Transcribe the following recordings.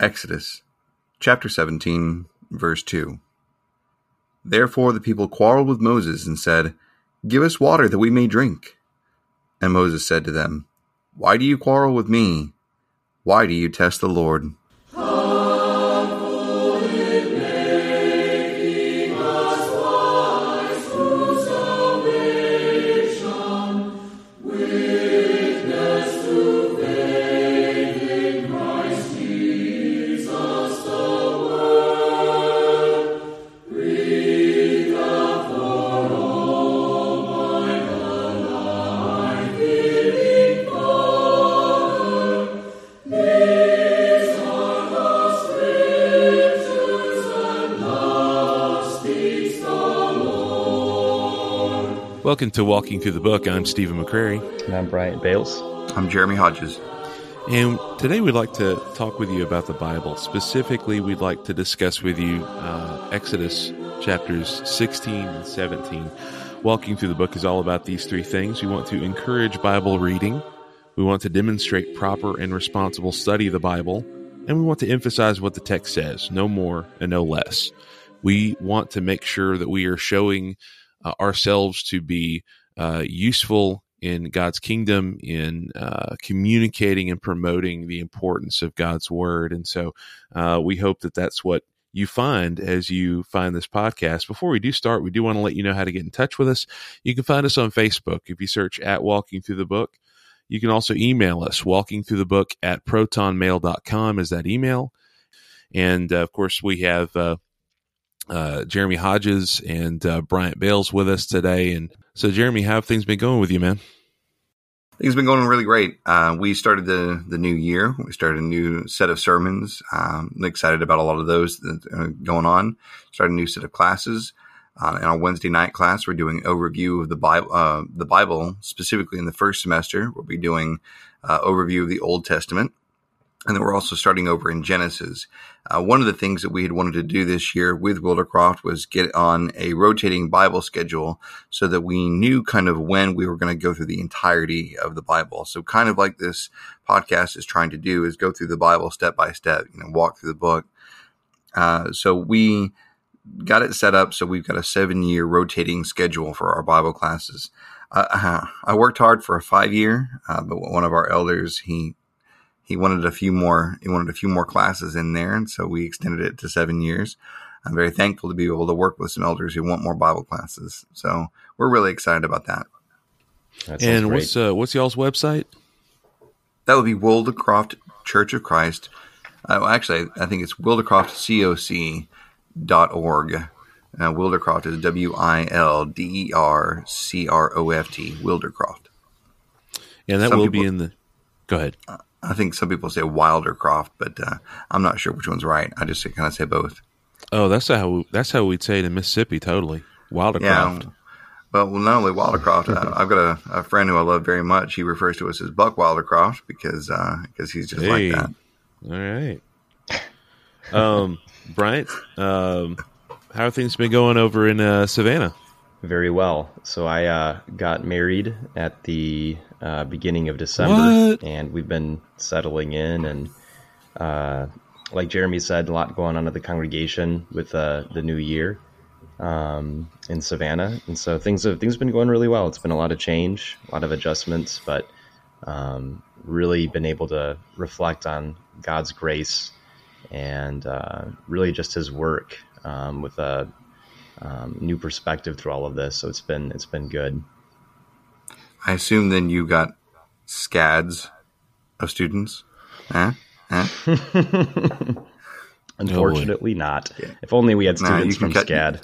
Exodus chapter 17, verse 2. Therefore the people quarreled with Moses and said, Give us water that we may drink. And Moses said to them, Why do you quarrel with me? Why do you test the Lord? Welcome to Walking Through the Book. I'm Stephen McCrary. And I'm Bryant Bales. I'm Jeremy Hodges. And today we'd like to talk with you about the Bible. Specifically, we'd like to discuss with you uh, Exodus chapters 16 and 17. Walking through the book is all about these three things. We want to encourage Bible reading, we want to demonstrate proper and responsible study of the Bible, and we want to emphasize what the text says, no more and no less. We want to make sure that we are showing uh, ourselves to be uh, useful in God's kingdom, in uh, communicating and promoting the importance of God's word. And so uh, we hope that that's what you find as you find this podcast. Before we do start, we do want to let you know how to get in touch with us. You can find us on Facebook if you search at Walking Through the Book. You can also email us, walking through the book at protonmail.com is that email. And uh, of course, we have uh, uh, Jeremy Hodges and uh, Bryant Bales with us today. And so, Jeremy, how have things been going with you, man? Things have been going really great. Uh, we started the the new year. We started a new set of sermons. Um, I'm excited about a lot of those that are going on. Started a new set of classes. Uh, in our Wednesday night class, we're doing overview of the Bible. Uh, the Bible, specifically in the first semester, we'll be doing uh, overview of the Old Testament. And then we're also starting over in Genesis. Uh, one of the things that we had wanted to do this year with Wildercroft was get on a rotating Bible schedule so that we knew kind of when we were going to go through the entirety of the Bible. So kind of like this podcast is trying to do is go through the Bible step by step, you know, walk through the book. Uh, so we got it set up so we've got a seven year rotating schedule for our Bible classes. Uh, I worked hard for a five year, uh, but one of our elders, he he wanted a few more he wanted a few more classes in there and so we extended it to seven years i'm very thankful to be able to work with some elders who want more bible classes so we're really excited about that, that and great. what's uh, what's y'all's website that would be Wildercroft Church of Christ. Uh, actually, I think it's wildercroftcoc.org. Uh, Wildercroft is W I L D E R C R O F T, Wildercroft. And that Some will people, be in the. Go ahead. Uh, I think some people say Wildercroft, but uh, I'm not sure which one's right. I just kind of say both. Oh, that's how that's how we'd say it in Mississippi. Totally, Wildercroft. Yeah. Well, well, not only Wildercroft. uh, I've got a, a, friend who I love very much. He refers to us as Buck Wildercroft because because uh, he's just hey. like that. All right. Um, Bryant, um, how are things been going over in uh, Savannah? Very well. So I uh, got married at the uh, beginning of December, what? and we've been settling in. And uh, like Jeremy said, a lot going on at the congregation with uh, the new year um, in Savannah, and so things have things have been going really well. It's been a lot of change, a lot of adjustments, but um, really been able to reflect on God's grace and uh, really just His work um, with a um, new perspective through all of this. So it's been it's been good. I assume then you got scads of students. Eh? Eh? Unfortunately, no not. Yeah. If only we had students from cut, SCAD.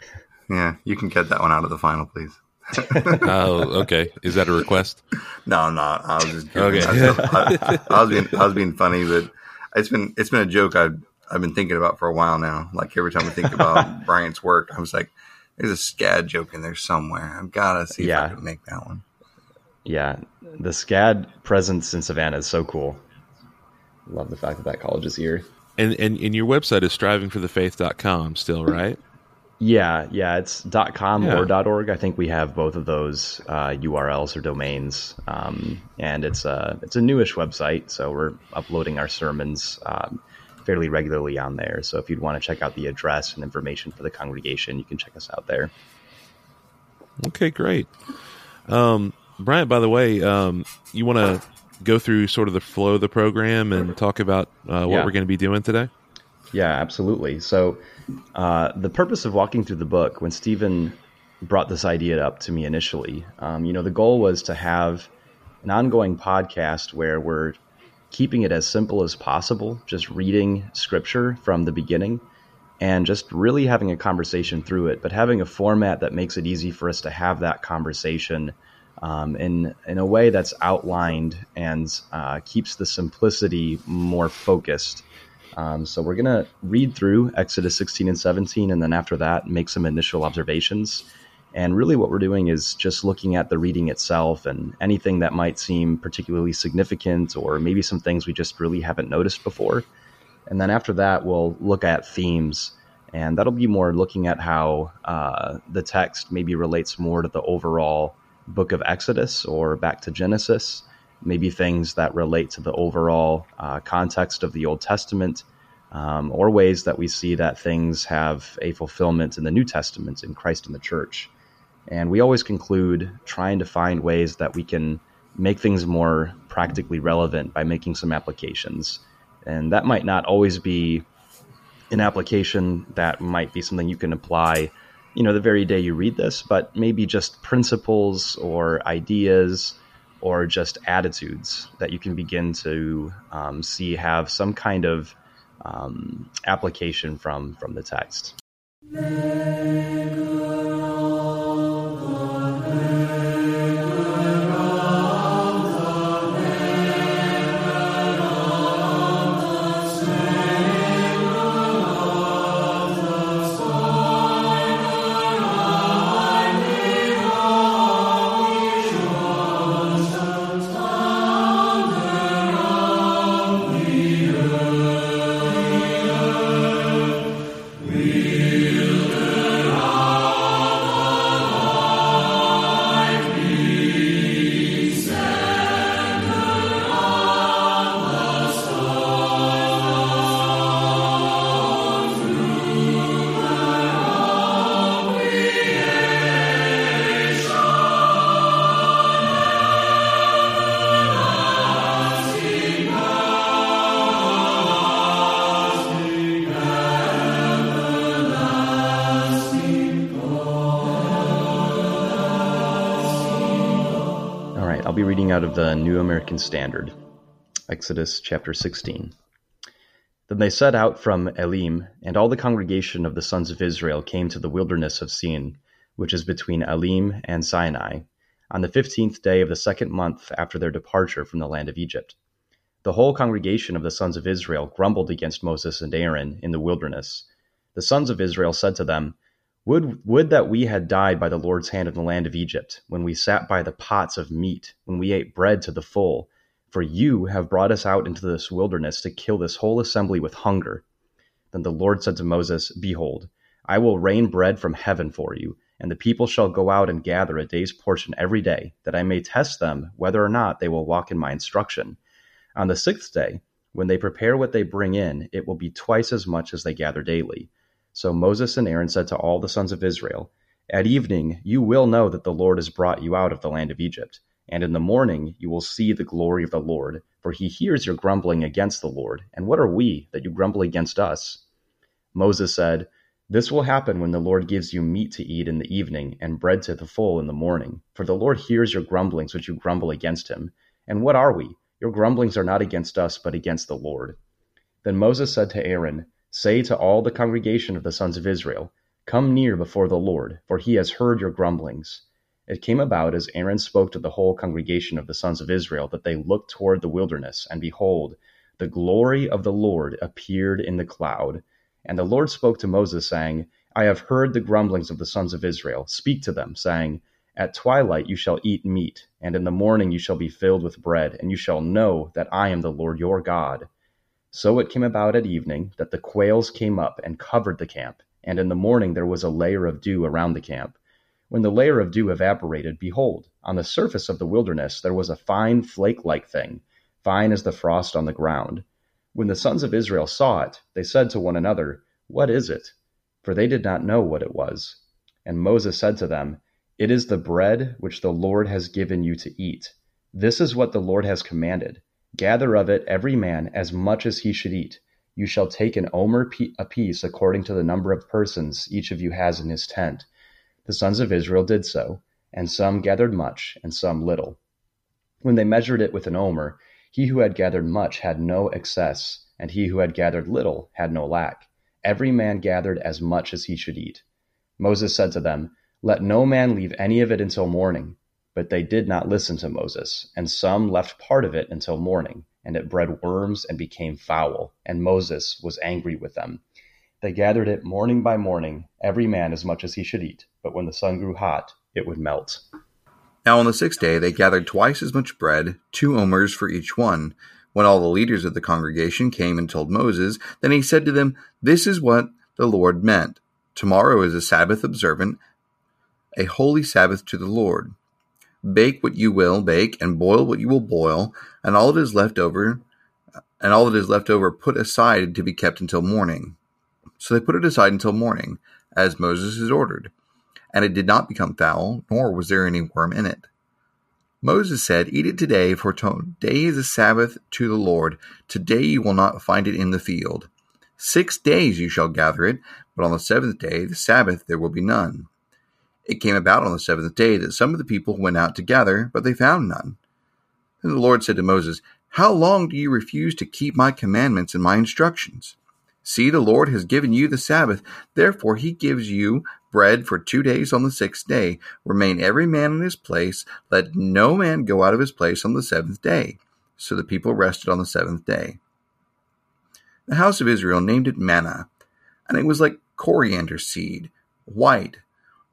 yeah, you can cut that one out of the final, please. oh, okay. Is that a request? No, I'm not. I was just okay. I, I, I, was being I was being funny, but it's been it's been a joke I've I've been thinking about for a while now. Like every time I think about Bryant's work, I was like, "There's a SCAD joke in there somewhere. I've got to see yeah. if I can make that one." Yeah, the SCAD presence in Savannah is so cool. Love the fact that that college is here. And and, and your website is strivingforthefaith.com still, right? Yeah, yeah, it's .com yeah. or .org. I think we have both of those uh, URLs or domains, um, and it's a it's a newish website. So we're uploading our sermons um, fairly regularly on there. So if you'd want to check out the address and information for the congregation, you can check us out there. Okay, great. Um, Bryant, by the way, um, you want to go through sort of the flow of the program and talk about uh, what yeah. we're going to be doing today? Yeah, absolutely. So, uh, the purpose of walking through the book, when Stephen brought this idea up to me initially, um, you know, the goal was to have an ongoing podcast where we're keeping it as simple as possible, just reading scripture from the beginning and just really having a conversation through it, but having a format that makes it easy for us to have that conversation um, in in a way that's outlined and uh, keeps the simplicity more focused. Um, so we're gonna read through Exodus 16 and 17, and then after that, make some initial observations. And really, what we're doing is just looking at the reading itself and anything that might seem particularly significant, or maybe some things we just really haven't noticed before. And then after that, we'll look at themes, and that'll be more looking at how uh, the text maybe relates more to the overall book of Exodus or back to Genesis, maybe things that relate to the overall uh, context of the Old Testament, um, or ways that we see that things have a fulfillment in the New Testament in Christ and the church. And we always conclude trying to find ways that we can make things more practically relevant by making some applications. And that might not always be an application that might be something you can apply you know the very day you read this but maybe just principles or ideas or just attitudes that you can begin to um, see have some kind of um, application from from the text out of the New American Standard, Exodus chapter 16. Then they set out from Elim, and all the congregation of the sons of Israel came to the wilderness of Sin, which is between Elim and Sinai, on the fifteenth day of the second month after their departure from the land of Egypt. The whole congregation of the sons of Israel grumbled against Moses and Aaron in the wilderness. The sons of Israel said to them, would, would that we had died by the Lord's hand in the land of Egypt, when we sat by the pots of meat, when we ate bread to the full. For you have brought us out into this wilderness to kill this whole assembly with hunger. Then the Lord said to Moses, Behold, I will rain bread from heaven for you, and the people shall go out and gather a day's portion every day, that I may test them whether or not they will walk in my instruction. On the sixth day, when they prepare what they bring in, it will be twice as much as they gather daily. So Moses and Aaron said to all the sons of Israel, At evening you will know that the Lord has brought you out of the land of Egypt, and in the morning you will see the glory of the Lord, for he hears your grumbling against the Lord. And what are we that you grumble against us? Moses said, This will happen when the Lord gives you meat to eat in the evening, and bread to the full in the morning. For the Lord hears your grumblings which you grumble against him. And what are we? Your grumblings are not against us, but against the Lord. Then Moses said to Aaron, Say to all the congregation of the sons of Israel, Come near before the Lord, for he has heard your grumblings. It came about as Aaron spoke to the whole congregation of the sons of Israel that they looked toward the wilderness, and behold, the glory of the Lord appeared in the cloud. And the Lord spoke to Moses, saying, I have heard the grumblings of the sons of Israel. Speak to them, saying, At twilight you shall eat meat, and in the morning you shall be filled with bread, and you shall know that I am the Lord your God. So it came about at evening that the quails came up and covered the camp, and in the morning there was a layer of dew around the camp. When the layer of dew evaporated, behold, on the surface of the wilderness there was a fine flake like thing, fine as the frost on the ground. When the sons of Israel saw it, they said to one another, What is it? For they did not know what it was. And Moses said to them, It is the bread which the Lord has given you to eat. This is what the Lord has commanded. Gather of it every man as much as he should eat. You shall take an omer apiece according to the number of persons each of you has in his tent. The sons of Israel did so, and some gathered much, and some little. When they measured it with an omer, he who had gathered much had no excess, and he who had gathered little had no lack. Every man gathered as much as he should eat. Moses said to them, Let no man leave any of it until morning. But they did not listen to Moses, and some left part of it until morning, and it bred worms and became foul, and Moses was angry with them. They gathered it morning by morning, every man as much as he should eat, but when the sun grew hot, it would melt. Now on the sixth day they gathered twice as much bread, two omers for each one. When all the leaders of the congregation came and told Moses, then he said to them, This is what the Lord meant. Tomorrow is a Sabbath observant, a holy Sabbath to the Lord. Bake what you will bake, and boil what you will boil, and all that is left over, and all that is left over put aside to be kept until morning. So they put it aside until morning, as Moses had ordered. And it did not become foul, nor was there any worm in it. Moses said, Eat it today, for today is a Sabbath to the Lord. Today you will not find it in the field. Six days you shall gather it, but on the seventh day, the Sabbath, there will be none. It came about on the seventh day that some of the people went out to gather, but they found none. Then the Lord said to Moses, How long do you refuse to keep my commandments and my instructions? See, the Lord has given you the Sabbath, therefore he gives you bread for two days on the sixth day. Remain every man in his place. Let no man go out of his place on the seventh day. So the people rested on the seventh day. The house of Israel named it manna, and it was like coriander seed, white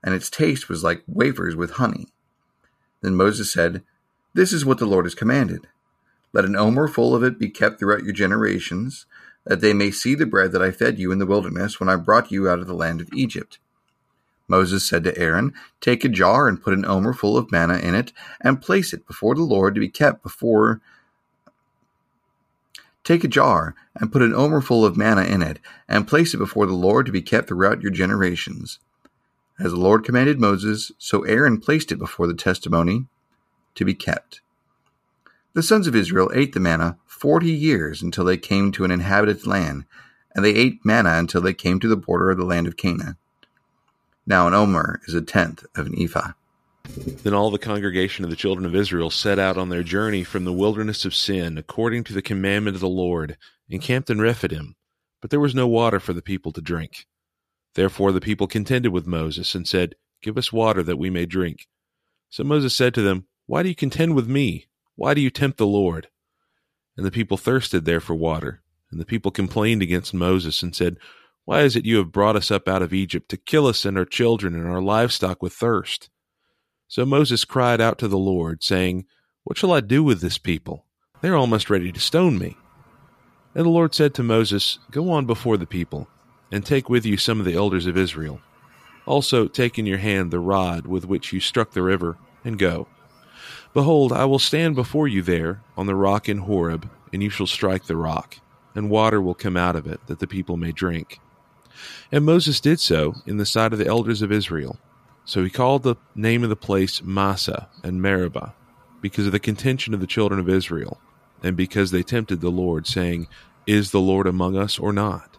and its taste was like wafers with honey. Then Moses said, This is what the Lord has commanded. Let an omer full of it be kept throughout your generations, that they may see the bread that I fed you in the wilderness when I brought you out of the land of Egypt. Moses said to Aaron, Take a jar and put an omer full of manna in it, and place it before the Lord to be kept before. Take a jar and put an omer full of manna in it, and place it before the Lord to be kept throughout your generations. As the Lord commanded Moses, so Aaron placed it before the testimony to be kept. The sons of Israel ate the manna forty years until they came to an inhabited land, and they ate manna until they came to the border of the land of Canaan. Now an omer is a tenth of an ephah. Then all the congregation of the children of Israel set out on their journey from the wilderness of sin, according to the commandment of the Lord, and camped in Rephidim. But there was no water for the people to drink. Therefore the people contended with Moses and said, Give us water that we may drink. So Moses said to them, Why do you contend with me? Why do you tempt the Lord? And the people thirsted there for water. And the people complained against Moses and said, Why is it you have brought us up out of Egypt to kill us and our children and our livestock with thirst? So Moses cried out to the Lord, saying, What shall I do with this people? They are almost ready to stone me. And the Lord said to Moses, Go on before the people and take with you some of the elders of Israel. Also take in your hand the rod with which you struck the river, and go. Behold, I will stand before you there on the rock in Horeb, and you shall strike the rock, and water will come out of it, that the people may drink. And Moses did so in the sight of the elders of Israel. So he called the name of the place Massah and Meribah, because of the contention of the children of Israel, and because they tempted the Lord, saying, Is the Lord among us or not?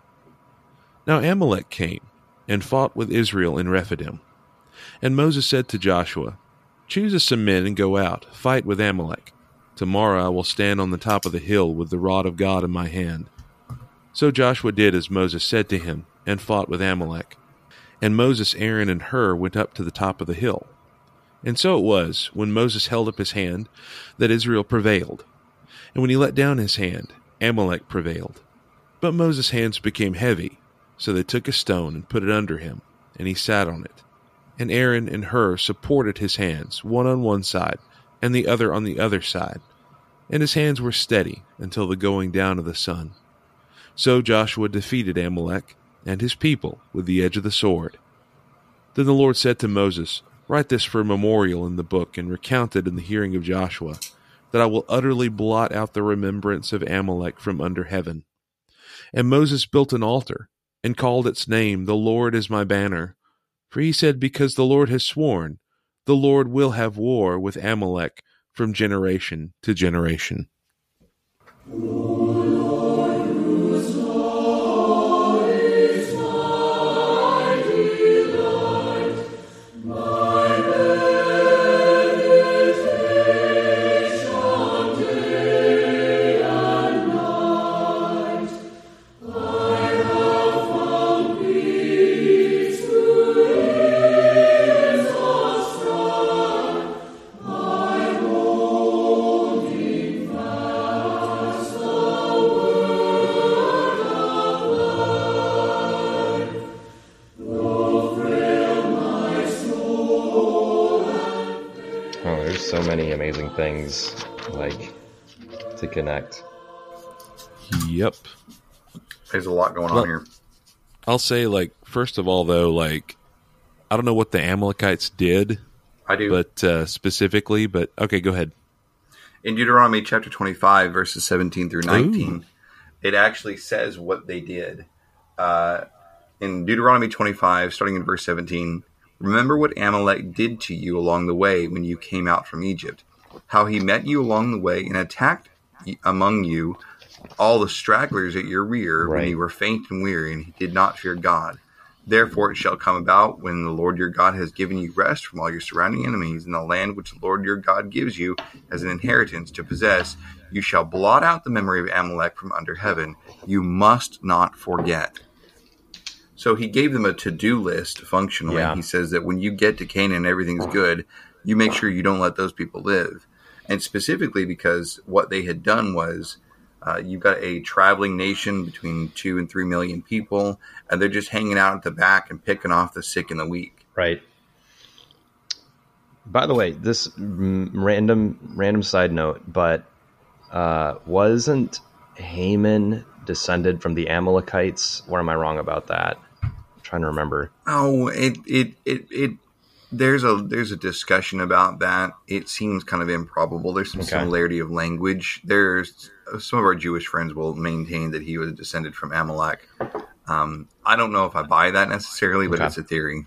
Now Amalek came and fought with Israel in Rephidim. And Moses said to Joshua, Choose us some men and go out, fight with Amalek. Tomorrow I will stand on the top of the hill with the rod of God in my hand. So Joshua did as Moses said to him, and fought with Amalek. And Moses, Aaron, and Hur went up to the top of the hill. And so it was, when Moses held up his hand, that Israel prevailed. And when he let down his hand, Amalek prevailed. But Moses' hands became heavy, so they took a stone and put it under him, and he sat on it. And Aaron and Hur supported his hands, one on one side, and the other on the other side. And his hands were steady until the going down of the sun. So Joshua defeated Amalek and his people with the edge of the sword. Then the Lord said to Moses, Write this for a memorial in the book, and recount it in the hearing of Joshua, that I will utterly blot out the remembrance of Amalek from under heaven. And Moses built an altar and called its name, The Lord is my banner. For he said, Because the Lord has sworn, the Lord will have war with Amalek from generation to generation. Things like to connect. Yep. There's a lot going well, on here. I'll say, like, first of all, though, like, I don't know what the Amalekites did. I do, but uh, specifically, but okay, go ahead. In Deuteronomy chapter 25, verses 17 through 19, Ooh. it actually says what they did. Uh, in Deuteronomy 25, starting in verse 17, remember what Amalek did to you along the way when you came out from Egypt how he met you along the way and attacked among you all the stragglers at your rear right. when you were faint and weary, and he did not fear God. Therefore, it shall come about when the Lord your God has given you rest from all your surrounding enemies in the land which the Lord your God gives you as an inheritance to possess, you shall blot out the memory of Amalek from under heaven. You must not forget. So he gave them a to do list functionally. Yeah. He says that when you get to Canaan, everything's good. You make sure you don't let those people live and specifically because what they had done was uh, you've got a traveling nation between two and three million people, and they're just hanging out at the back and picking off the sick and the weak. Right. By the way, this random random side note, but uh, wasn't Haman descended from the Amalekites? Or am I wrong about that? I'm trying to remember. Oh, it it it, it there's a there's a discussion about that. It seems kind of improbable. There's some okay. similarity of language. There's some of our Jewish friends will maintain that he was descended from Amalek. Um, I don't know if I buy that necessarily, but okay. it's a theory.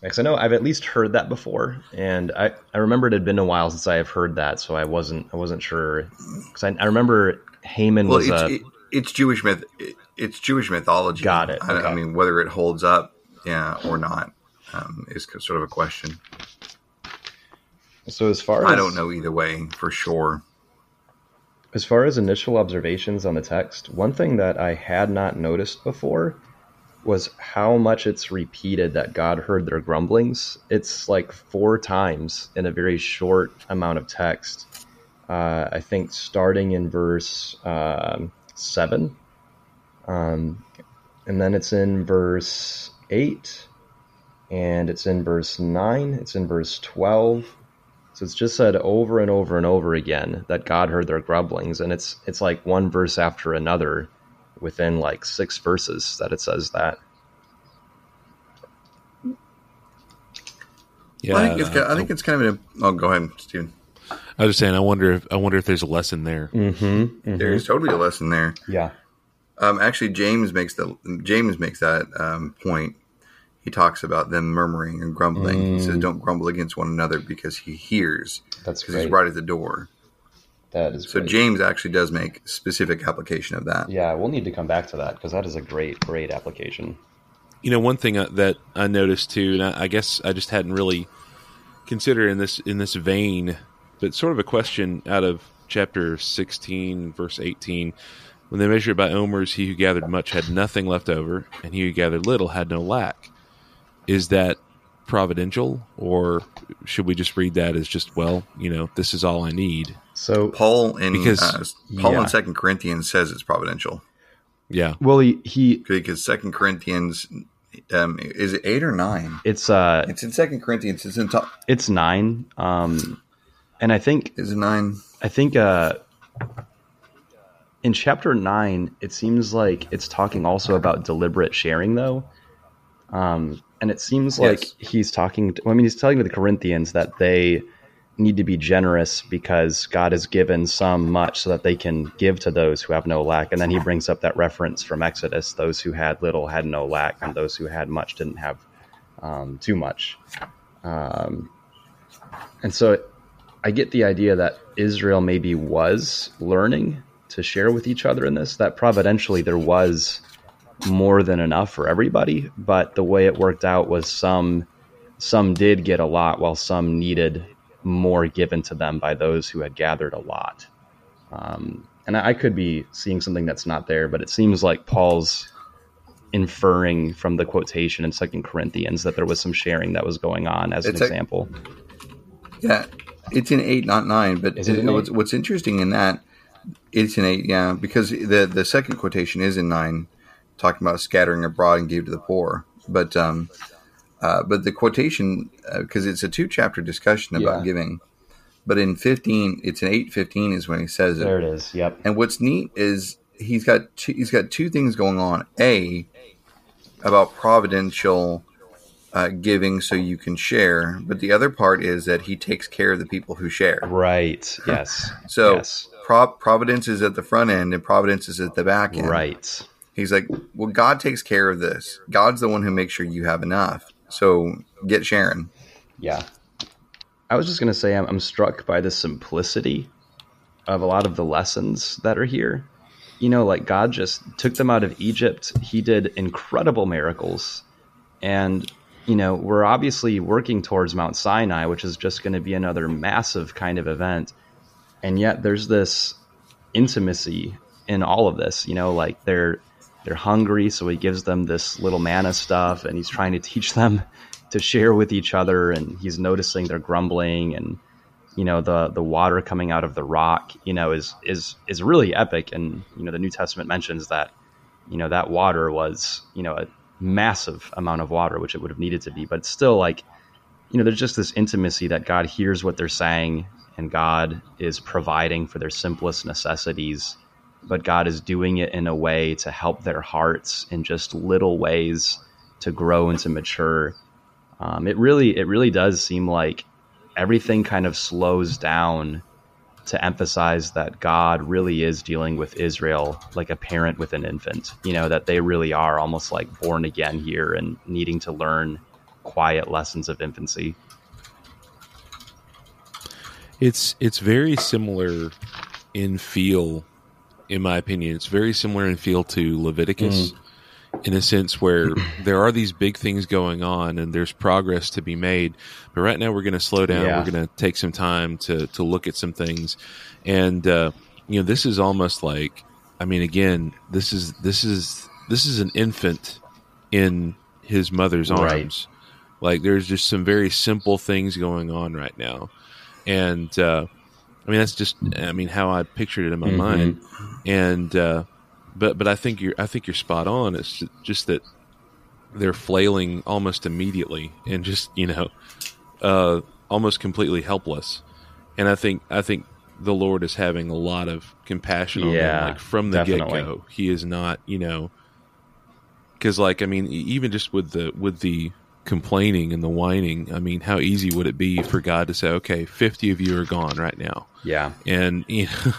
Because I know I've at least heard that before, and I, I remember it had been a while since I have heard that, so I wasn't I wasn't sure. Because I, I, remember Haman well, was it's, a, it, it's Jewish myth. It's Jewish mythology. Got it. Okay. I, I mean, whether it holds up, yeah, or not um, is sort of a question. So as far as I don't know either way for sure. As far as initial observations on the text, one thing that I had not noticed before was how much it's repeated that God heard their grumblings. It's like four times in a very short amount of text. Uh, I think starting in verse uh, 7, um, and then it's in verse 8, and it's in verse 9, it's in verse 12. So it's just said over and over and over again that God heard their grumblings and it's it's like one verse after another within like six verses that it says that. Yeah, well, I think it's I think it's kind of a. Oh, go ahead, Stephen. I was just saying. I wonder if I wonder if there's a lesson there. Mm-hmm, mm-hmm. There's totally a lesson there. Yeah. Um, actually, James makes the James makes that um, point he talks about them murmuring and grumbling. Mm. He says, mm. "Don't grumble against one another because he hears." That's because he's right at the door. That is so. Great. James actually does make specific application of that. Yeah, we'll need to come back to that because that is a great, great application. You know, one thing uh, that I noticed too, and I guess I just hadn't really considered in this in this vein, but sort of a question out of chapter sixteen, verse eighteen. When they measured by omers, he who gathered much had nothing left over, and he who gathered little had no lack is that providential or should we just read that as just well you know this is all i need? So paul in because uh, paul yeah. in second corinthians says it's providential. Yeah. Well he, he because second corinthians um is it eight or nine? It's uh it's in second corinthians. It's in top. It's nine um and i think is it nine? I think uh in chapter nine it seems like it's talking also about deliberate sharing though. Um and it seems like yes. he's talking. To, I mean, he's telling the Corinthians that they need to be generous because God has given some much so that they can give to those who have no lack. And then he brings up that reference from Exodus those who had little had no lack, and those who had much didn't have um, too much. Um, and so I get the idea that Israel maybe was learning to share with each other in this, that providentially there was more than enough for everybody, but the way it worked out was some some did get a lot while some needed more given to them by those who had gathered a lot. Um, and I, I could be seeing something that's not there, but it seems like Paul's inferring from the quotation in Second Corinthians that there was some sharing that was going on as it's an a, example. Yeah, it's in eight, not nine. But it it, what's, what's interesting in that it's in eight, yeah, because the the second quotation is in nine, talking about scattering abroad and gave to the poor. But um, uh, but the quotation because uh, it's a two chapter discussion about yeah. giving. But in fifteen, it's an eight fifteen is when he says it. There it is. Yep. And what's neat is he's got two, he's got two things going on. A about providential uh, giving so you can share, but the other part is that he takes care of the people who share. Right. Yes. so yes. Pro- providence is at the front end and providence is at the back end. Right. He's like, well, God takes care of this. God's the one who makes sure you have enough. So get sharing. Yeah. I was just going to say, I'm, I'm struck by the simplicity of a lot of the lessons that are here. You know, like God just took them out of Egypt. He did incredible miracles. And, you know, we're obviously working towards Mount Sinai, which is just going to be another massive kind of event. And yet there's this intimacy in all of this, you know, like they're they're hungry, so he gives them this little manna stuff, and he's trying to teach them to share with each other. And he's noticing they're grumbling, and you know the the water coming out of the rock, you know, is is is really epic. And you know the New Testament mentions that you know that water was you know a massive amount of water, which it would have needed to be, but still like you know there's just this intimacy that God hears what they're saying, and God is providing for their simplest necessities but God is doing it in a way to help their hearts in just little ways to grow and to mature. Um, it really, it really does seem like everything kind of slows down to emphasize that God really is dealing with Israel like a parent with an infant. You know that they really are almost like born again here and needing to learn quiet lessons of infancy. It's it's very similar in feel in my opinion. It's very similar in feel to Leviticus. Mm. In a sense, where there are these big things going on and there's progress to be made, but right now we're going to slow down. Yeah. We're going to take some time to to look at some things, and uh, you know, this is almost like, I mean, again, this is this is this is an infant in his mother's arms. Right. Like there's just some very simple things going on right now, and uh, I mean that's just I mean how I pictured it in my mm-hmm. mind and uh, but but I think you're I think you're spot on. It's just that they're flailing almost immediately and just you know uh, almost completely helpless. And I think I think the Lord is having a lot of compassion on yeah, them, like from the get go. He is not you know because like I mean even just with the with the complaining and the whining, I mean, how easy would it be for God to say, "Okay, fifty of you are gone right now"? Yeah, and you know,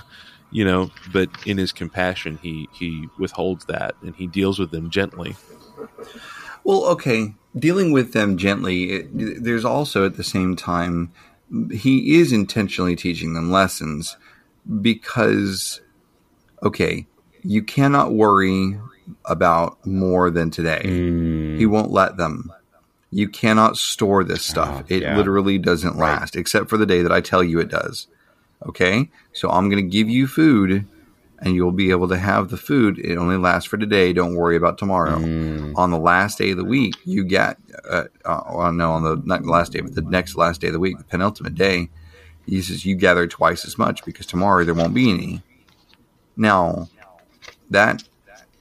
you know, but in his compassion, he he withholds that and he deals with them gently. Well, okay, dealing with them gently. It, there's also at the same time he is intentionally teaching them lessons because, okay, you cannot worry about more than today. Mm. He won't let them. You cannot store this stuff. Oh, it yeah. literally doesn't last, right. except for the day that I tell you it does. Okay, so I'm going to give you food and you'll be able to have the food. It only lasts for today. Don't worry about tomorrow. Mm. On the last day of the week, you get, uh, uh, no, on the not the last day, but the next last day of the week, the penultimate day, he says you gather twice as much because tomorrow there won't be any. Now, that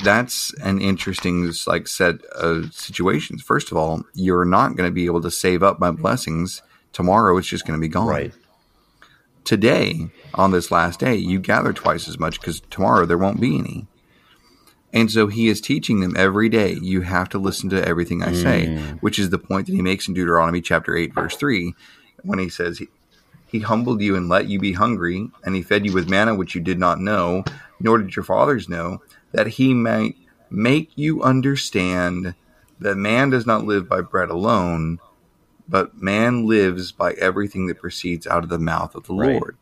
that's an interesting like set of situations. First of all, you're not going to be able to save up my blessings tomorrow. It's just going to be gone. Right today, on this last day, you gather twice as much because tomorrow there won't be any. And so he is teaching them every day. You have to listen to everything I say, mm. which is the point that he makes in Deuteronomy chapter 8, verse 3, when he says, He humbled you and let you be hungry, and he fed you with manna which you did not know, nor did your fathers know, that he might make you understand that man does not live by bread alone, but man lives by everything that proceeds out of the mouth of the right. Lord.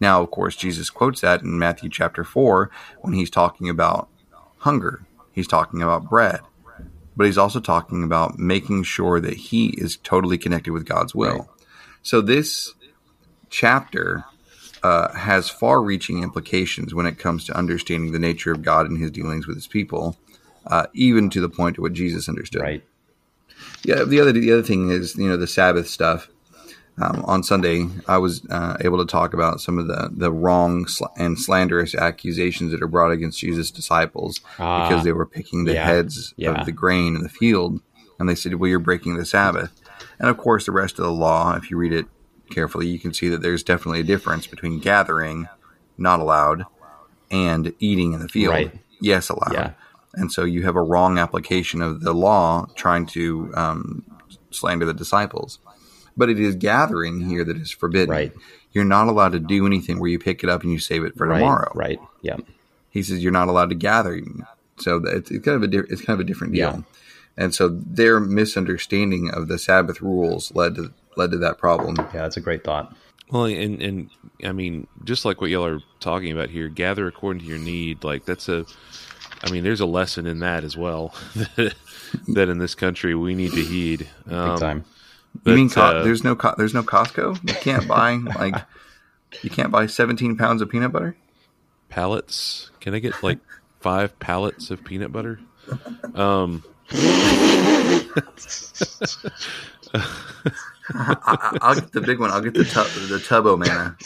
Now, of course, Jesus quotes that in Matthew chapter 4 when he's talking about hunger. He's talking about bread. But he's also talking about making sure that he is totally connected with God's will. Right. So this chapter uh, has far reaching implications when it comes to understanding the nature of God and his dealings with his people, uh, even to the point of what Jesus understood. Right. Yeah. The other, the other thing is, you know, the Sabbath stuff. Um, on Sunday, I was uh, able to talk about some of the, the wrong sl- and slanderous accusations that are brought against Jesus' disciples uh, because they were picking the yeah, heads yeah. of the grain in the field. And they said, Well, you're breaking the Sabbath. And of course, the rest of the law, if you read it carefully, you can see that there's definitely a difference between gathering, not allowed, and eating in the field, right. yes, allowed. Yeah. And so you have a wrong application of the law trying to um, slander the disciples. But it is gathering here that is forbidden. Right. You're not allowed to do anything where you pick it up and you save it for right. tomorrow. Right. Yeah. He says you're not allowed to gather. So it's, it's kind of a di- it's kind of a different deal. Yeah. And so their misunderstanding of the Sabbath rules led to led to that problem. Yeah, that's a great thought. Well, and and I mean, just like what y'all are talking about here, gather according to your need. Like that's a, I mean, there's a lesson in that as well. that in this country we need to heed. Um, Big time. But, you mean Co- uh, there's no Co- there's no Costco? You can't buy like you can't buy 17 pounds of peanut butter. Pallets? Can I get like five pallets of peanut butter? Um. I, will get the big one. I'll get the tub, the Tubbo manna.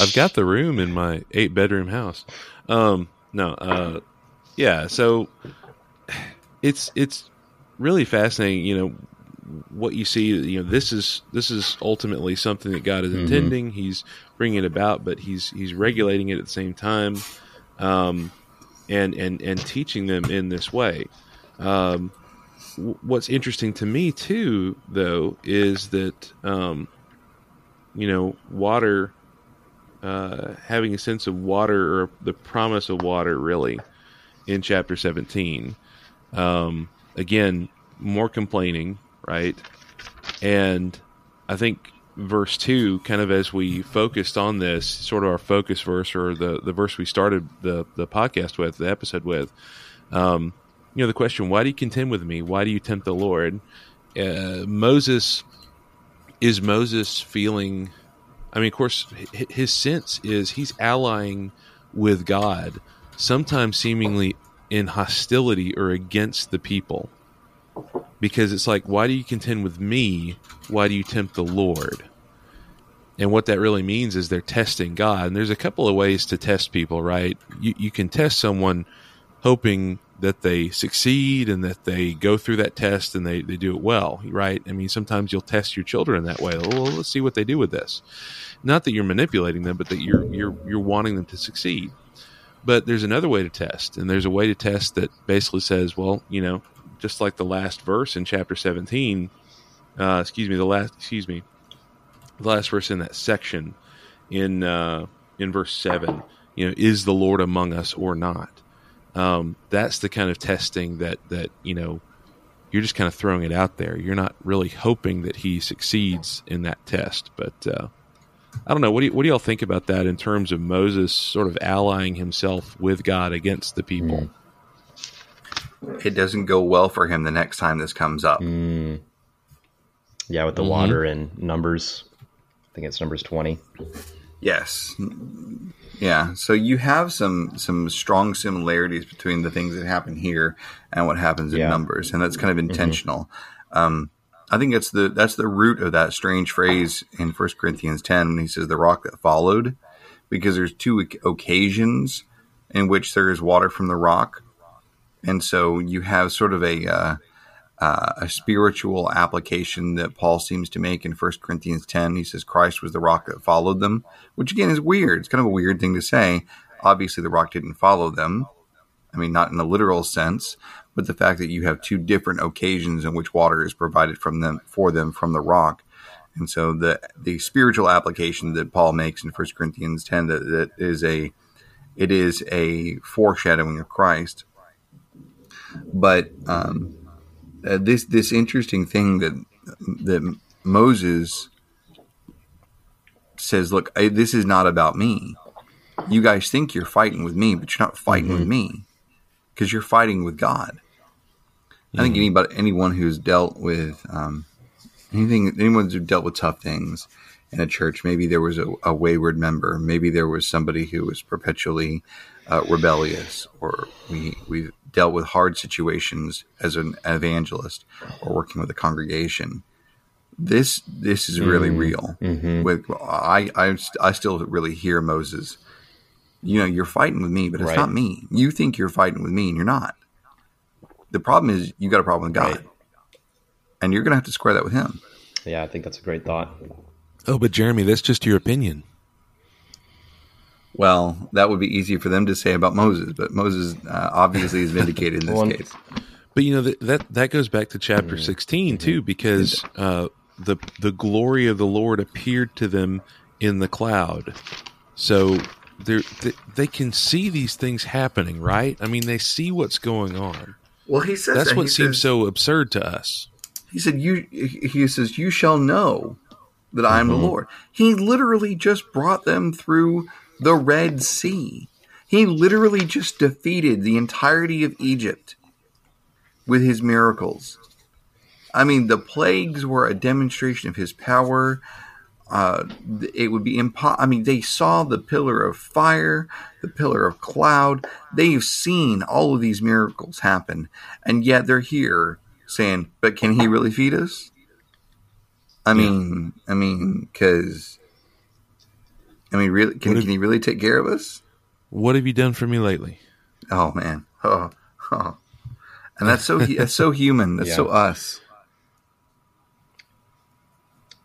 I've got the room in my eight bedroom house. Um, no, uh, yeah. So it's it's really fascinating. You know what you see. You know this is this is ultimately something that God is mm-hmm. intending. He's bringing it about, but he's he's regulating it at the same time, um, and and and teaching them in this way. Um, what's interesting to me too, though, is that um, you know water, uh, having a sense of water or the promise of water, really, in chapter seventeen. Um, again, more complaining, right? And I think verse 2 kind of as we focused on this sort of our focus verse or the, the verse we started the, the podcast with the episode with um, you know the question why do you contend with me? Why do you tempt the lord? Uh, moses is moses feeling i mean of course his sense is he's allying with god sometimes seemingly in hostility or against the people. Because it's like why do you contend with me? Why do you tempt the lord? And what that really means is they're testing god. And there's a couple of ways to test people right? You, you can test someone hoping that they succeed and that they go through that test and they, they do it well, right? I mean, sometimes you'll test your children that way. Well, let's see what they do with this. Not that you're manipulating them, but that you're you're you're wanting them to succeed. But there's another way to test, and there's a way to test that basically says, well, you know, just like the last verse in chapter 17, uh, excuse me, the last, excuse me, the last verse in that section in uh, in verse seven, you know, is the Lord among us or not? Um, that's the kind of testing that that you know you're just kind of throwing it out there. You're not really hoping that he succeeds in that test. But uh, I don't know. What do, you, what do y'all think about that in terms of Moses sort of allying himself with God against the people? Mm. It doesn't go well for him the next time this comes up. Mm. Yeah, with the mm-hmm. water and Numbers. I think it's Numbers 20. Yes. Yeah, so you have some some strong similarities between the things that happen here and what happens in yeah. numbers, and that's kind of mm-hmm. intentional. Mm-hmm. Um, I think that's the that's the root of that strange phrase in First Corinthians ten when he says the rock that followed, because there's two occasions in which there is water from the rock, and so you have sort of a uh, uh, a spiritual application that Paul seems to make in 1 Corinthians 10. He says Christ was the rock that followed them, which again is weird. It's kind of a weird thing to say. Obviously, the rock didn't follow them. I mean, not in a literal sense, but the fact that you have two different occasions in which water is provided from them for them from the rock And so the the spiritual application that Paul makes in 1 Corinthians 10 that, that is a it is a foreshadowing of Christ. But um, uh, this this interesting thing that that Moses says, "Look, I, this is not about me. You guys think you're fighting with me, but you're not fighting mm-hmm. with me because you're fighting with God." Mm-hmm. I think mm-hmm. anybody, anyone who's dealt with um, anything, anyone who's dealt with tough things in a church, maybe there was a, a wayward member, maybe there was somebody who was perpetually uh, rebellious, or we we dealt with hard situations as an evangelist or working with a congregation. This this is really mm-hmm. real. Mm-hmm. With I, I I still really hear Moses. You know, you're fighting with me, but it's right. not me. You think you're fighting with me, and you're not. The problem is you got a problem with God, right. and you're going to have to square that with Him. Yeah, I think that's a great thought. Oh, but Jeremy, that's just your opinion. Well, that would be easy for them to say about Moses, but Moses uh, obviously is vindicated in this well, case. But you know that that, that goes back to chapter mm-hmm. 16 too, because uh, the the glory of the Lord appeared to them in the cloud. So they they can see these things happening, right? I mean, they see what's going on. Well, he says that's that. what he seems says, so absurd to us. He said, "You." He says, "You shall know that I am mm-hmm. the Lord." He literally just brought them through the Red Sea. He literally just defeated the entirety of Egypt with his miracles. I mean, the plagues were a demonstration of his power. Uh, it would be impossible. I mean, they saw the pillar of fire, the pillar of cloud. They've seen all of these miracles happen, and yet they're here saying, "But can he really feed us?" I mean, I mean, because I mean, really, can, have, can he really take care of us? What have you done for me lately? Oh man, oh, oh. and that's so that's so human. That's yeah. so us.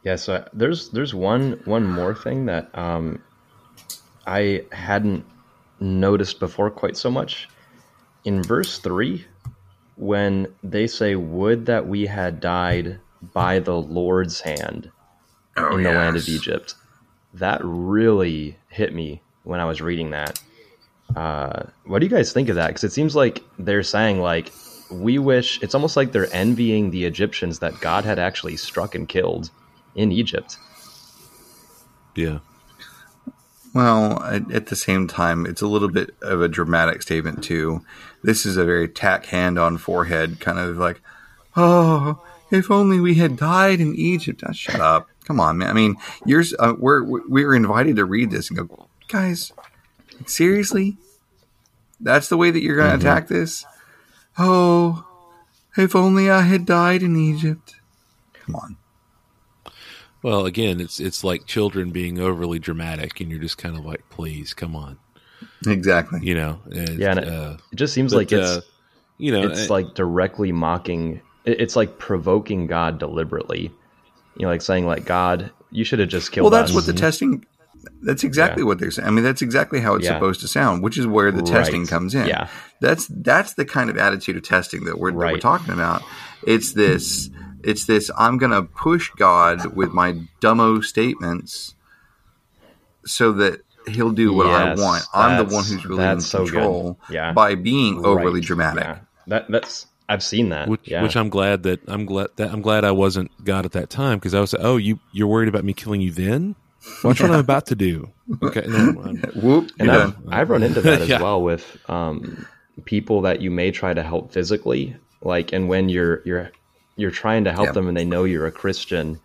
Yeah. So there's there's one one more thing that um, I hadn't noticed before quite so much. In verse three, when they say, "Would that we had died by the Lord's hand oh, in the yes. land of Egypt." That really hit me when I was reading that. Uh, what do you guys think of that? Because it seems like they're saying like we wish it's almost like they're envying the Egyptians that God had actually struck and killed in Egypt. Yeah. Well, at, the same time, it's a little bit of a dramatic statement too. This is a very tack hand on forehead kind of like, oh, if only we had died in Egypt. Oh, shut up. Come on, man. I mean, you're uh, we're we're invited to read this and go, guys, seriously, that's the way that you're going to mm-hmm. attack this. Oh, if only I had died in Egypt. Come on. Well, again, it's it's like children being overly dramatic, and you're just kind of like, please, come on. Exactly. You know. yeah, and it, uh, it, just seems but, like it's uh, you know it's like directly mocking. It's like provoking God deliberately you know, like saying like God, you should have just killed. Well, that's us. what the testing. That's exactly yeah. what they're saying. I mean, that's exactly how it's yeah. supposed to sound, which is where the right. testing comes in. Yeah, that's that's the kind of attitude of testing that we're, right. that we're talking about. It's this. It's this. I'm going to push God with my dumbo statements, so that he'll do what yes, I want. I'm the one who's really in control. Yeah. by being overly right. dramatic. Yeah. That that's I've seen that, which, yeah. which I'm glad that I'm glad that I'm glad I wasn't God at that time because I was like, oh you you're worried about me killing you then. Watch yeah. what I'm about to do. Okay, no, whoop, and I've, I've, run into that as yeah. well with um, people that you may try to help physically, like, and when you're you're you're trying to help yeah. them and they know you're a Christian,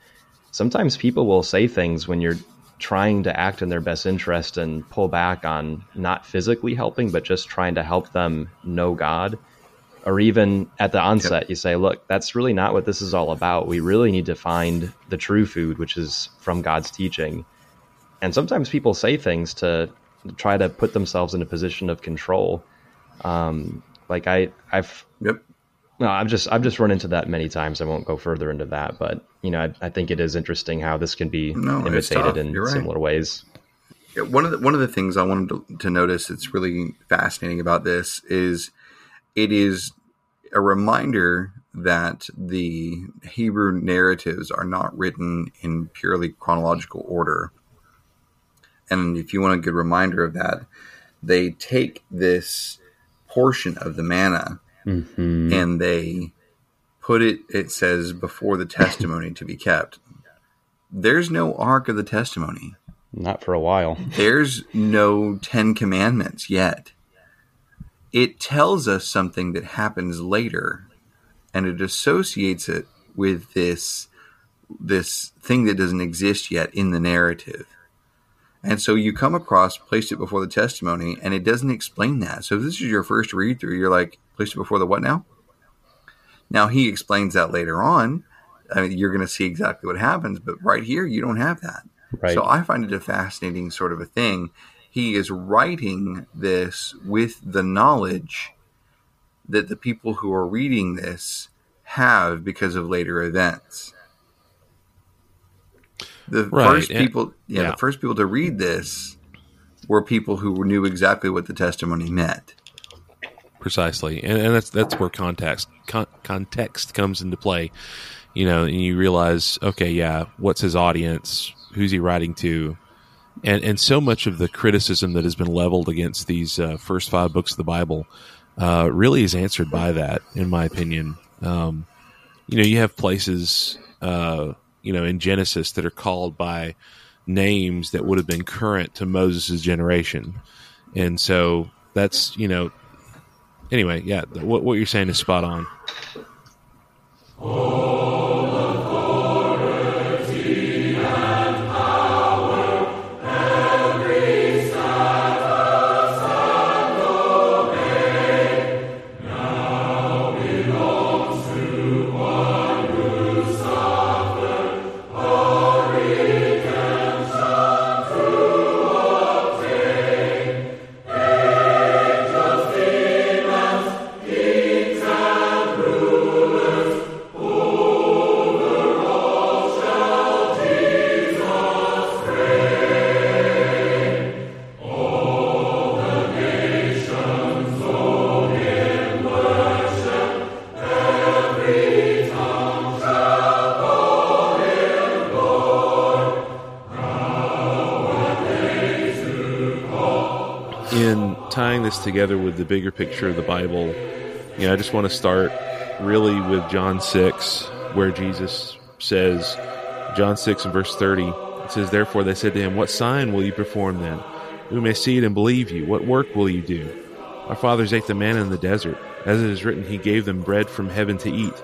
sometimes people will say things when you're trying to act in their best interest and pull back on not physically helping, but just trying to help them know God or even at the onset yep. you say look that's really not what this is all about. We really need to find the true food which is from god's teaching. And sometimes people say things to try to put themselves in a position of control. Um, like i i've yep. No i've just i've just run into that many times. I won't go further into that but you know i, I think it is interesting how this can be no, imitated in right. similar ways. One of the one of the things i wanted to, to notice that's really fascinating about this is it is a reminder that the Hebrew narratives are not written in purely chronological order. And if you want a good reminder of that, they take this portion of the manna mm-hmm. and they put it, it says, before the testimony to be kept. There's no ark of the testimony. Not for a while. There's no Ten Commandments yet. It tells us something that happens later, and it associates it with this this thing that doesn't exist yet in the narrative. And so you come across, placed it before the testimony, and it doesn't explain that. So if this is your first read through, you're like, placed it before the what now? Now he explains that later on. I mean, you're going to see exactly what happens, but right here, you don't have that. Right. So I find it a fascinating sort of a thing. He is writing this with the knowledge that the people who are reading this have because of later events. The right. first people, yeah, yeah, the first people to read this were people who knew exactly what the testimony meant. Precisely, and, and that's that's where context con- context comes into play. You know, and you realize, okay, yeah, what's his audience? Who's he writing to? And and so much of the criticism that has been leveled against these uh, first five books of the Bible uh, really is answered by that, in my opinion. Um, you know, you have places. Uh, you know, in Genesis that are called by names that would have been current to Moses' generation. And so that's, you know, anyway, yeah, what, what you're saying is spot on. This together with the bigger picture of the Bible, you know, I just want to start really with John 6, where Jesus says, John 6 and verse 30, it says, Therefore they said to him, What sign will you perform then? We may see it and believe you. What work will you do? Our fathers ate the manna in the desert. As it is written, He gave them bread from heaven to eat.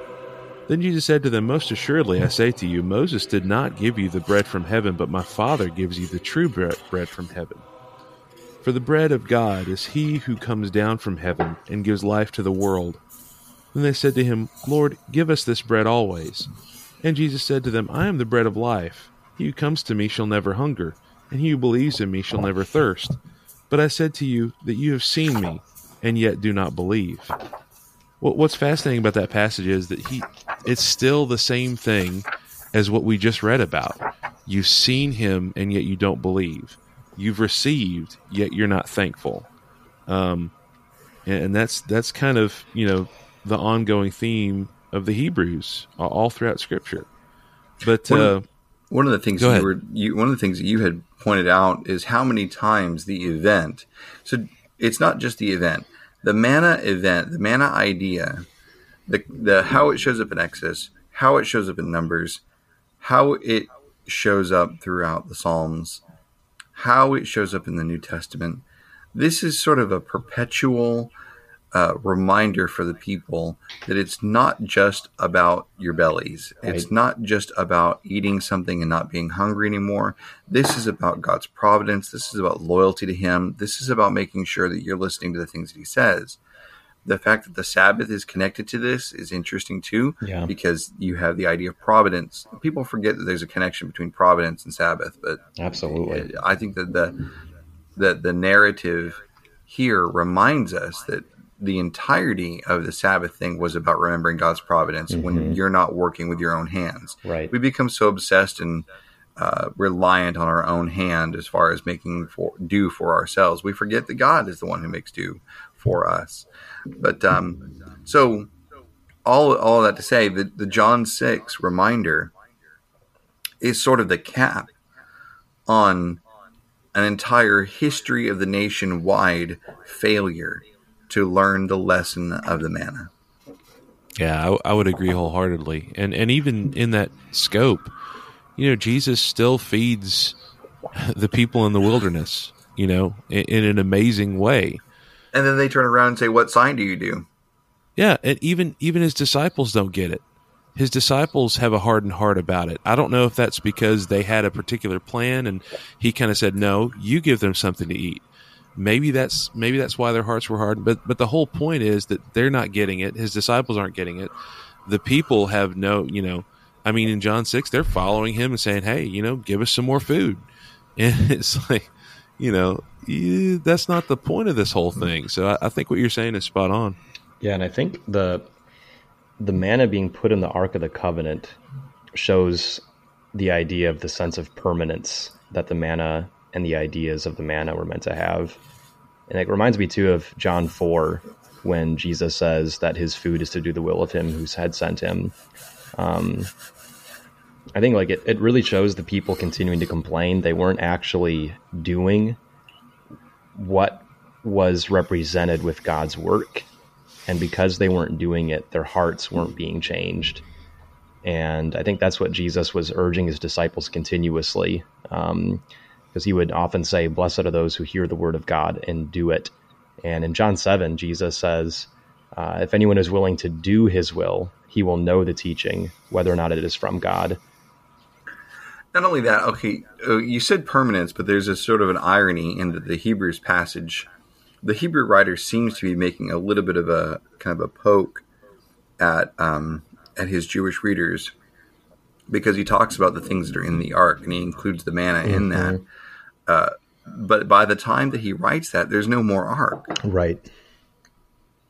Then Jesus said to them, Most assuredly, I say to you, Moses did not give you the bread from heaven, but my Father gives you the true bread from heaven. For the bread of God is he who comes down from heaven and gives life to the world. Then they said to him, Lord, give us this bread always. And Jesus said to them, I am the bread of life. He who comes to me shall never hunger, and he who believes in me shall never thirst. But I said to you that you have seen me, and yet do not believe. What's fascinating about that passage is that he it's still the same thing as what we just read about. You've seen him, and yet you don't believe you've received, yet you're not thankful. Um, and, and that's that's kind of you know the ongoing theme of the Hebrews all throughout Scripture. But one, uh, one of the things you were you, one of the things that you had pointed out is how many times the event. So it's not just the event, the manna event, the manna idea, the the how it shows up in Exodus, how it shows up in Numbers, how it shows up throughout the Psalms, how it shows up in the New Testament. This is sort of a perpetual uh, reminder for the people that it's not just about your bellies. Right. It's not just about eating something and not being hungry anymore. This is about God's providence. This is about loyalty to Him. This is about making sure that you're listening to the things that He says. The fact that the Sabbath is connected to this is interesting too, yeah. because you have the idea of providence. People forget that there's a connection between providence and Sabbath, but absolutely, I think that the that the narrative here reminds us that the entirety of the Sabbath thing was about remembering God's providence mm-hmm. when you're not working with your own hands. Right. We become so obsessed and uh, reliant on our own hand as far as making for, do for ourselves. We forget that God is the one who makes do for us. But um, so all all that to say that the John six reminder is sort of the cap on an entire history of the nationwide failure to learn the lesson of the manna. Yeah, I, I, would agree wholeheartedly, and and even in that scope, you know, Jesus still feeds the people in the wilderness, you know, in, in an amazing way. And then they turn around and say, "What sign do you do?" Yeah, and even even his disciples don't get it his disciples have a hardened heart about it. I don't know if that's because they had a particular plan and he kind of said, "No, you give them something to eat." Maybe that's maybe that's why their hearts were hardened. But but the whole point is that they're not getting it. His disciples aren't getting it. The people have no, you know, I mean, in John six, they're following him and saying, "Hey, you know, give us some more food." And it's like, you know, that's not the point of this whole thing. So I, I think what you're saying is spot on. Yeah, and I think the the manna being put in the Ark of the Covenant shows the idea of the sense of permanence that the manna and the ideas of the manna were meant to have. And it reminds me too of John 4 when Jesus says that his food is to do the will of him who had sent him. Um, I think like it, it really shows the people continuing to complain. They weren't actually doing what was represented with God's work and because they weren't doing it, their hearts weren't being changed. And I think that's what Jesus was urging his disciples continuously, because um, he would often say, "Blessed are those who hear the word of God and do it." And in John seven, Jesus says, uh, "If anyone is willing to do His will, he will know the teaching, whether or not it is from God." Not only that, okay, uh, you said permanence, but there's a sort of an irony in the, the Hebrews passage the Hebrew writer seems to be making a little bit of a kind of a poke at um, at his Jewish readers because he talks about the things that are in the ark and he includes the manna mm-hmm. in that. Uh, but by the time that he writes that, there's no more ark. Right.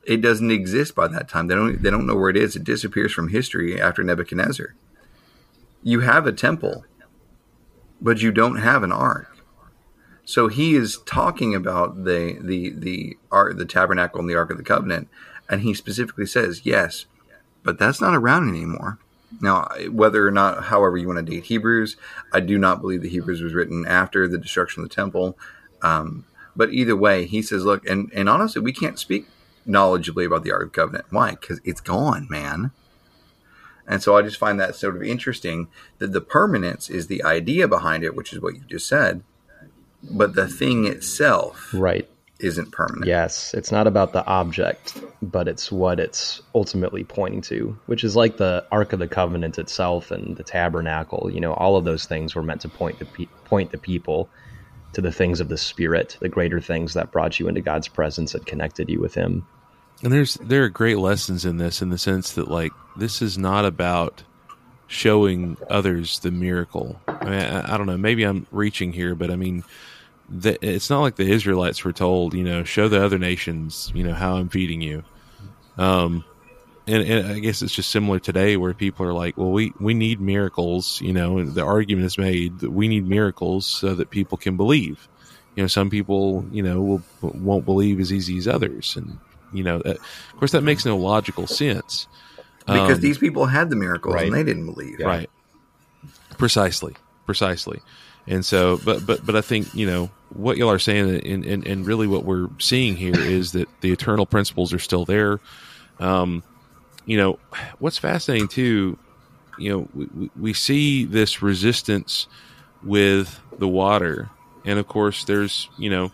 It doesn't exist by that time. They don't. They don't know where it is. It disappears from history after Nebuchadnezzar. You have a temple, but you don't have an ark. So he is talking about the the the art, the tabernacle and the ark of the covenant, and he specifically says yes, but that's not around anymore. Now, whether or not, however you want to date Hebrews, I do not believe the Hebrews was written after the destruction of the temple. Um, but either way, he says, look, and and honestly, we can't speak knowledgeably about the Ark of the Covenant. Why? Because it's gone, man. And so I just find that sort of interesting that the permanence is the idea behind it, which is what you just said but the thing itself right isn't permanent. Yes, it's not about the object, but it's what it's ultimately pointing to, which is like the Ark of the Covenant itself and the tabernacle. You know, all of those things were meant to point the pe- point the people to the things of the Spirit, the greater things that brought you into God's presence and connected you with Him. And there's there are great lessons in this, in the sense that like this is not about showing others the miracle. I mean, I, I don't know, maybe I'm reaching here, but I mean the, it's not like the Israelites were told, you know, show the other nations, you know, how I'm feeding you. Um, and, and, I guess it's just similar today where people are like, well, we, we need miracles, you know, the argument is made that we need miracles so that people can believe. You know, some people, you know, will, won't believe as easy as others. And, you know, that, of course, that makes no logical sense. Because um, these people had the miracles right. and they didn't believe. Right. Precisely. Precisely. And so, but but but I think you know what y'all are saying, and, and and really what we're seeing here is that the eternal principles are still there. Um, you know, what's fascinating too, you know, we, we see this resistance with the water, and of course, there's you know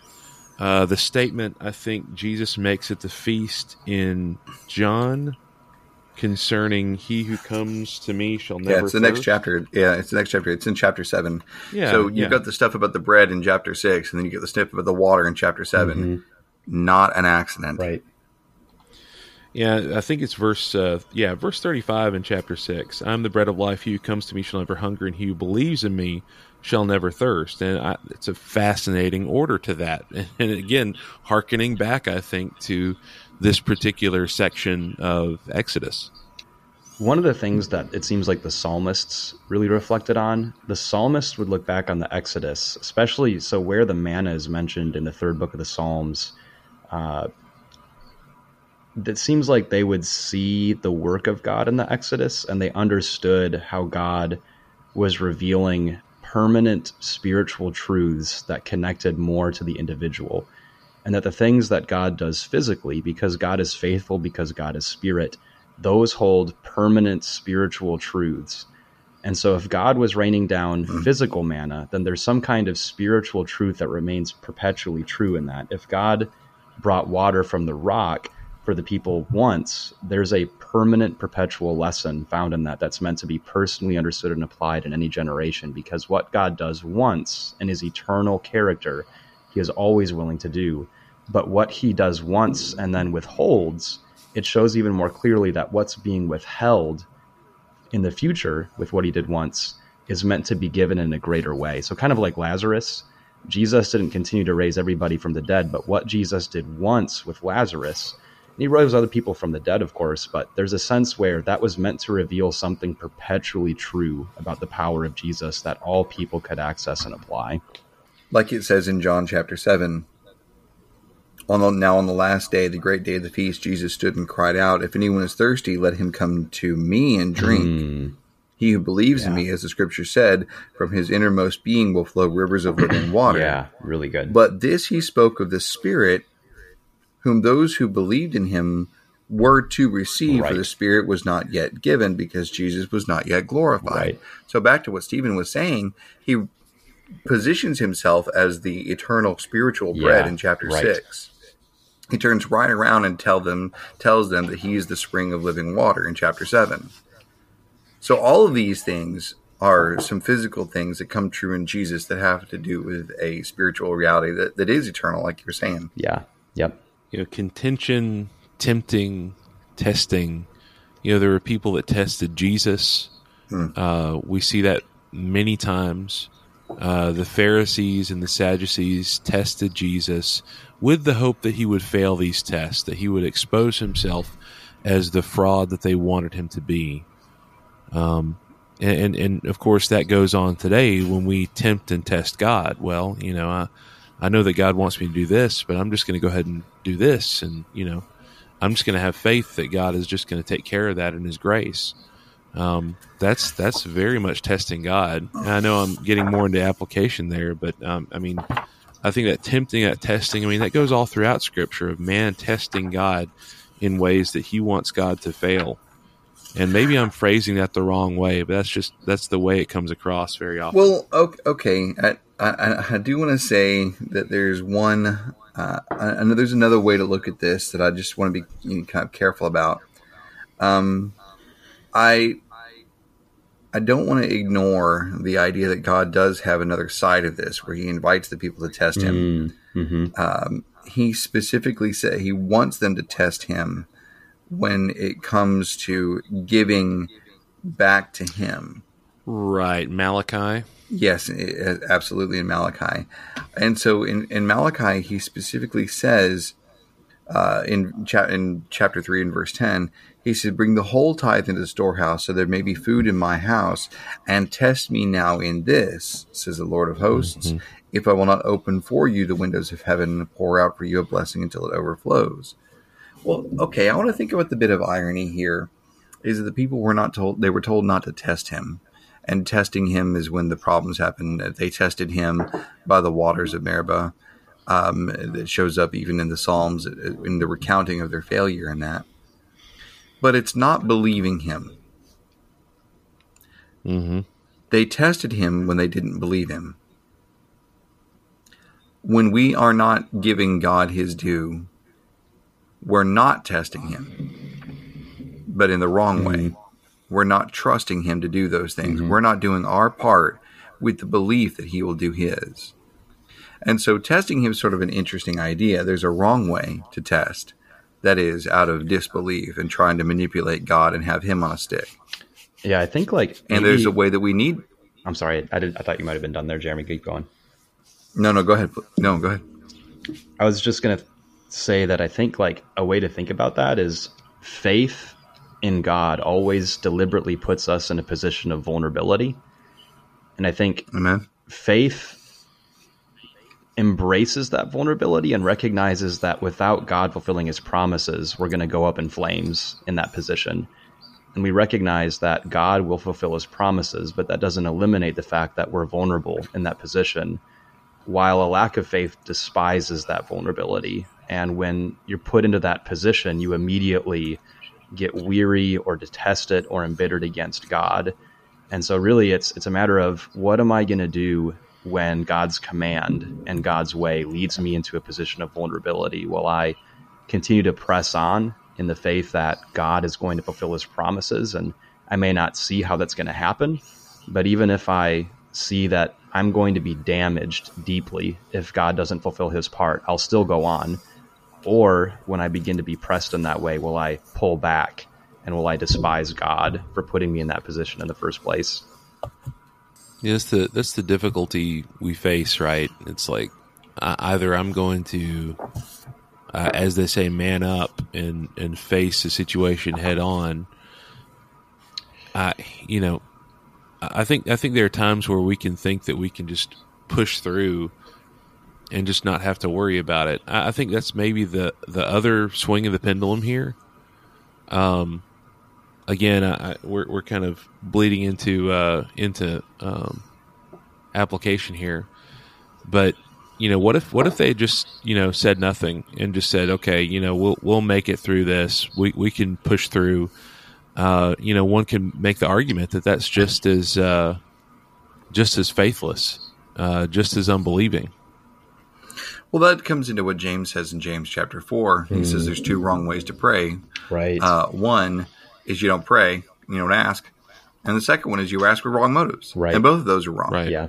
uh, the statement I think Jesus makes at the feast in John concerning he who comes to me shall never. Yeah, it's the thirst. next chapter. Yeah, it's the next chapter. It's in chapter seven. Yeah. So you've yeah. got the stuff about the bread in chapter six, and then you get the stuff about the water in chapter 7 mm-hmm. Not an accident, right? Yeah, I think it's verse. Uh, yeah, verse thirty-five in chapter six. I'm the bread of life. He who comes to me shall never hunger, and he who believes in me shall never thirst. And I, it's a fascinating order to that. And again, hearkening back, I think, to this particular section of Exodus. One of the things that it seems like the psalmists really reflected on, the psalmist would look back on the Exodus, especially so where the manna is mentioned in the third book of the Psalms. Uh, it seems like they would see the work of God in the Exodus and they understood how God was revealing permanent spiritual truths that connected more to the individual. And that the things that God does physically, because God is faithful, because God is spirit, those hold permanent spiritual truths. And so, if God was raining down mm. physical manna, then there's some kind of spiritual truth that remains perpetually true in that. If God brought water from the rock, for the people once, there's a permanent, perpetual lesson found in that that's meant to be personally understood and applied in any generation because what God does once in his eternal character, he is always willing to do. But what he does once and then withholds, it shows even more clearly that what's being withheld in the future with what he did once is meant to be given in a greater way. So, kind of like Lazarus, Jesus didn't continue to raise everybody from the dead, but what Jesus did once with Lazarus he rose other people from the dead, of course, but there's a sense where that was meant to reveal something perpetually true about the power of Jesus that all people could access and apply. Like it says in John chapter 7, on the, now on the last day, the great day of the feast, Jesus stood and cried out, If anyone is thirsty, let him come to me and drink. Mm. He who believes yeah. in me, as the scripture said, from his innermost being will flow rivers of living water. yeah, really good. But this he spoke of the Spirit whom those who believed in him were to receive, right. for the Spirit was not yet given because Jesus was not yet glorified. Right. So, back to what Stephen was saying, he positions himself as the eternal spiritual bread yeah, in chapter right. six. He turns right around and tell them tells them that he is the spring of living water in chapter seven. So all of these things are some physical things that come true in Jesus that have to do with a spiritual reality that, that is eternal, like you're saying. Yeah. Yep you know, contention, tempting, testing. You know, there were people that tested Jesus. Hmm. Uh, we see that many times. Uh, the Pharisees and the Sadducees tested Jesus with the hope that he would fail these tests, that he would expose himself as the fraud that they wanted him to be. Um, and, and, and of course that goes on today when we tempt and test God. Well, you know, I, I know that God wants me to do this, but I'm just going to go ahead and do this. And, you know, I'm just going to have faith that God is just going to take care of that in His grace. Um, that's that's very much testing God. And I know I'm getting more into application there, but um, I mean, I think that tempting, that testing, I mean, that goes all throughout Scripture of man testing God in ways that He wants God to fail. And maybe I'm phrasing that the wrong way, but that's just that's the way it comes across very often. Well, okay, I, I, I do want to say that there's one. Uh, I know there's another way to look at this that I just want to be you know, kind of careful about. Um, I I don't want to ignore the idea that God does have another side of this, where He invites the people to test Him. Mm-hmm. Um, he specifically said He wants them to test Him when it comes to giving back to him. Right, Malachi. Yes, absolutely in Malachi. And so in, in Malachi, he specifically says uh, in, cha- in chapter 3 and verse 10, he said, Bring the whole tithe into the storehouse, so there may be food in my house, and test me now in this, says the Lord of hosts, mm-hmm. if I will not open for you the windows of heaven and pour out for you a blessing until it overflows. Well, okay, I want to think about the bit of irony here is that the people were not told they were told not to test him. And testing him is when the problems happen. They tested him by the waters of Meribah. Um, that shows up even in the Psalms in the recounting of their failure in that. But it's not believing him. Mm-hmm. They tested him when they didn't believe him. When we are not giving God his due, we're not testing him, but in the wrong way. We're not trusting him to do those things. Mm-hmm. We're not doing our part with the belief that he will do his. And so testing him is sort of an interesting idea. There's a wrong way to test that is out of disbelief and trying to manipulate God and have him on a stick. Yeah, I think like maybe, and there's a way that we need. I'm sorry, I did. I thought you might have been done there, Jeremy. Keep going. No, no, go ahead. No, go ahead. I was just gonna say that I think like a way to think about that is faith in God always deliberately puts us in a position of vulnerability. And I think Amen. faith embraces that vulnerability and recognizes that without God fulfilling his promises, we're going to go up in flames in that position. And we recognize that God will fulfill his promises, but that doesn't eliminate the fact that we're vulnerable in that position. While a lack of faith despises that vulnerability. And when you're put into that position, you immediately get weary or detest it or embittered against God. And so really it's it's a matter of what am I going to do when God's command and God's way leads me into a position of vulnerability? Will I continue to press on in the faith that God is going to fulfill his promises? And I may not see how that's going to happen, but even if I see that I'm going to be damaged deeply if God doesn't fulfill his part, I'll still go on. Or when I begin to be pressed in that way, will I pull back and will I despise God for putting me in that position in the first place? Yeah, that's the that's the difficulty we face, right? It's like uh, either I'm going to, uh, as they say, man up and and face the situation head on. I, you know, I think I think there are times where we can think that we can just push through and just not have to worry about it. I, I think that's maybe the the other swing of the pendulum here. Um, again, I, we're we're kind of bleeding into uh, into um, application here, but you know, what if what if they just you know said nothing and just said, okay, you know, we'll we'll make it through this. We we can push through. Uh, you know, one can make the argument that that's just as uh, just as faithless, uh, just as unbelieving. Well, that comes into what James says in James chapter four. He mm. says there's two wrong ways to pray. Right. Uh, one is you don't pray, you don't ask, and the second one is you ask with wrong motives. Right. And both of those are wrong. Right. Yeah.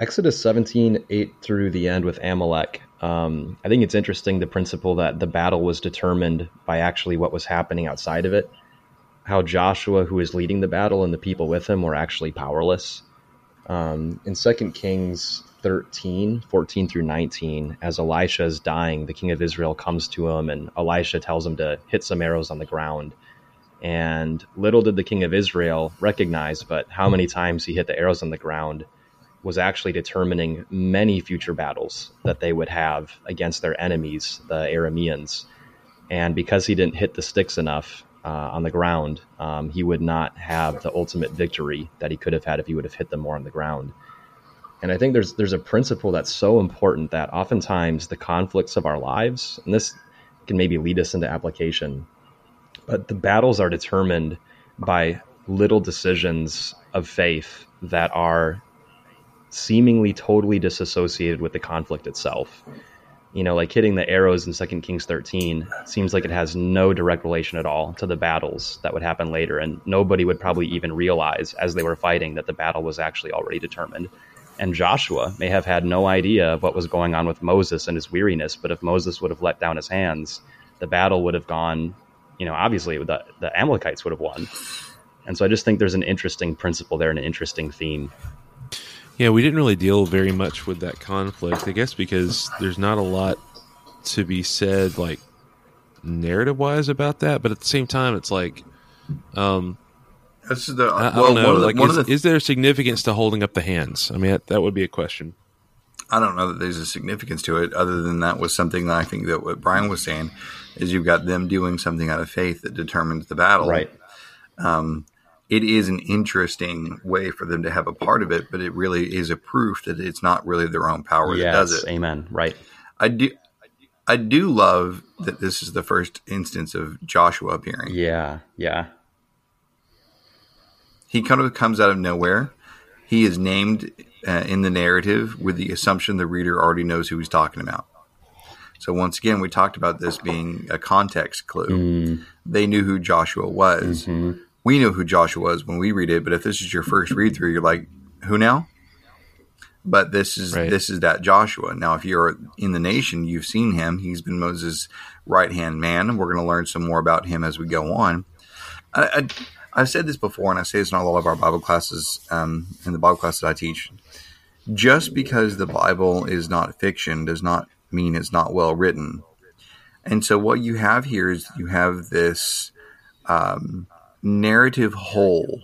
Exodus 17, 8 through the end with Amalek. Um, I think it's interesting the principle that the battle was determined by actually what was happening outside of it. How Joshua, who is leading the battle, and the people with him were actually powerless. Um, in 2 Kings 13, 14 through 19, as Elisha is dying, the king of Israel comes to him, and Elisha tells him to hit some arrows on the ground. And little did the king of Israel recognize, but how many times he hit the arrows on the ground was actually determining many future battles that they would have against their enemies, the Arameans. And because he didn't hit the sticks enough uh, on the ground, um, he would not have the ultimate victory that he could have had if he would have hit them more on the ground. And I think there's there's a principle that's so important that oftentimes the conflicts of our lives, and this can maybe lead us into application, but the battles are determined by little decisions of faith that are seemingly totally disassociated with the conflict itself. You know, like hitting the arrows in Second Kings 13 seems like it has no direct relation at all to the battles that would happen later, and nobody would probably even realize as they were fighting that the battle was actually already determined. And Joshua may have had no idea of what was going on with Moses and his weariness, but if Moses would have let down his hands, the battle would have gone, you know, obviously the, the Amalekites would have won. And so I just think there's an interesting principle there and an interesting theme. Yeah, we didn't really deal very much with that conflict, I guess, because there's not a lot to be said, like narrative wise, about that. But at the same time, it's like, um, this is the. I, I don't know. like, is, the, is, there significance to holding up the hands? I mean, that, that, would be a question. I don't know that there's a significance to it, other than that was something that I think that what Brian was saying is you've got them doing something out of faith that determines the battle. Right. Um, it is an interesting way for them to have a part of it, but it really is a proof that it's not really their own power yes, that does it. Amen. Right. I do. I do love that this is the first instance of Joshua appearing. Yeah, yeah. He kind of comes out of nowhere. He is named uh, in the narrative with the assumption the reader already knows who he's talking about. So once again, we talked about this being a context clue. Mm. They knew who Joshua was. Mm-hmm. We know who Joshua was when we read it, but if this is your first read through, you're like, who now? But this is right. this is that Joshua. Now, if you're in the nation, you've seen him. He's been Moses' right hand man. We're going to learn some more about him as we go on. I, I, I've said this before, and I say this in all of our Bible classes, um, in the Bible class that I teach. Just because the Bible is not fiction does not mean it's not well written. And so, what you have here is you have this um, narrative whole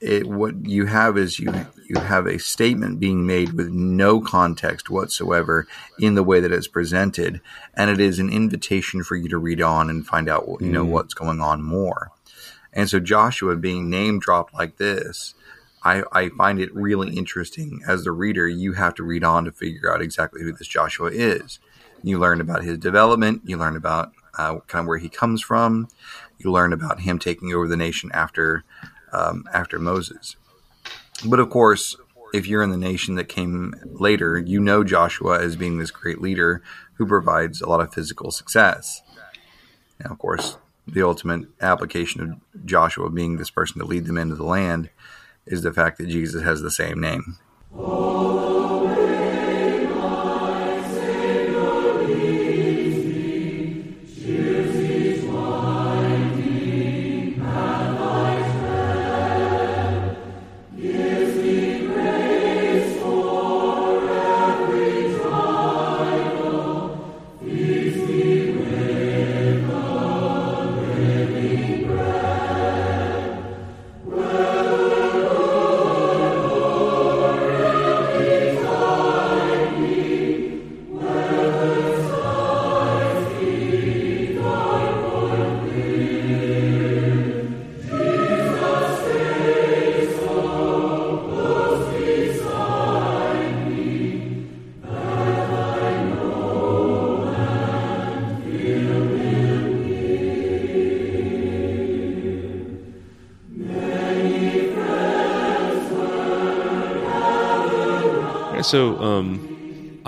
it, what you have is you you have a statement being made with no context whatsoever in the way that it's presented, and it is an invitation for you to read on and find out you know mm. what's going on more. And so Joshua being name dropped like this, I, I find it really interesting. As the reader, you have to read on to figure out exactly who this Joshua is. You learn about his development. You learn about uh, kind of where he comes from. You learn about him taking over the nation after um, after Moses. But of course, if you're in the nation that came later, you know Joshua as being this great leader who provides a lot of physical success. Now, of course, the ultimate application of Joshua being this person to lead them into the land is the fact that Jesus has the same name. so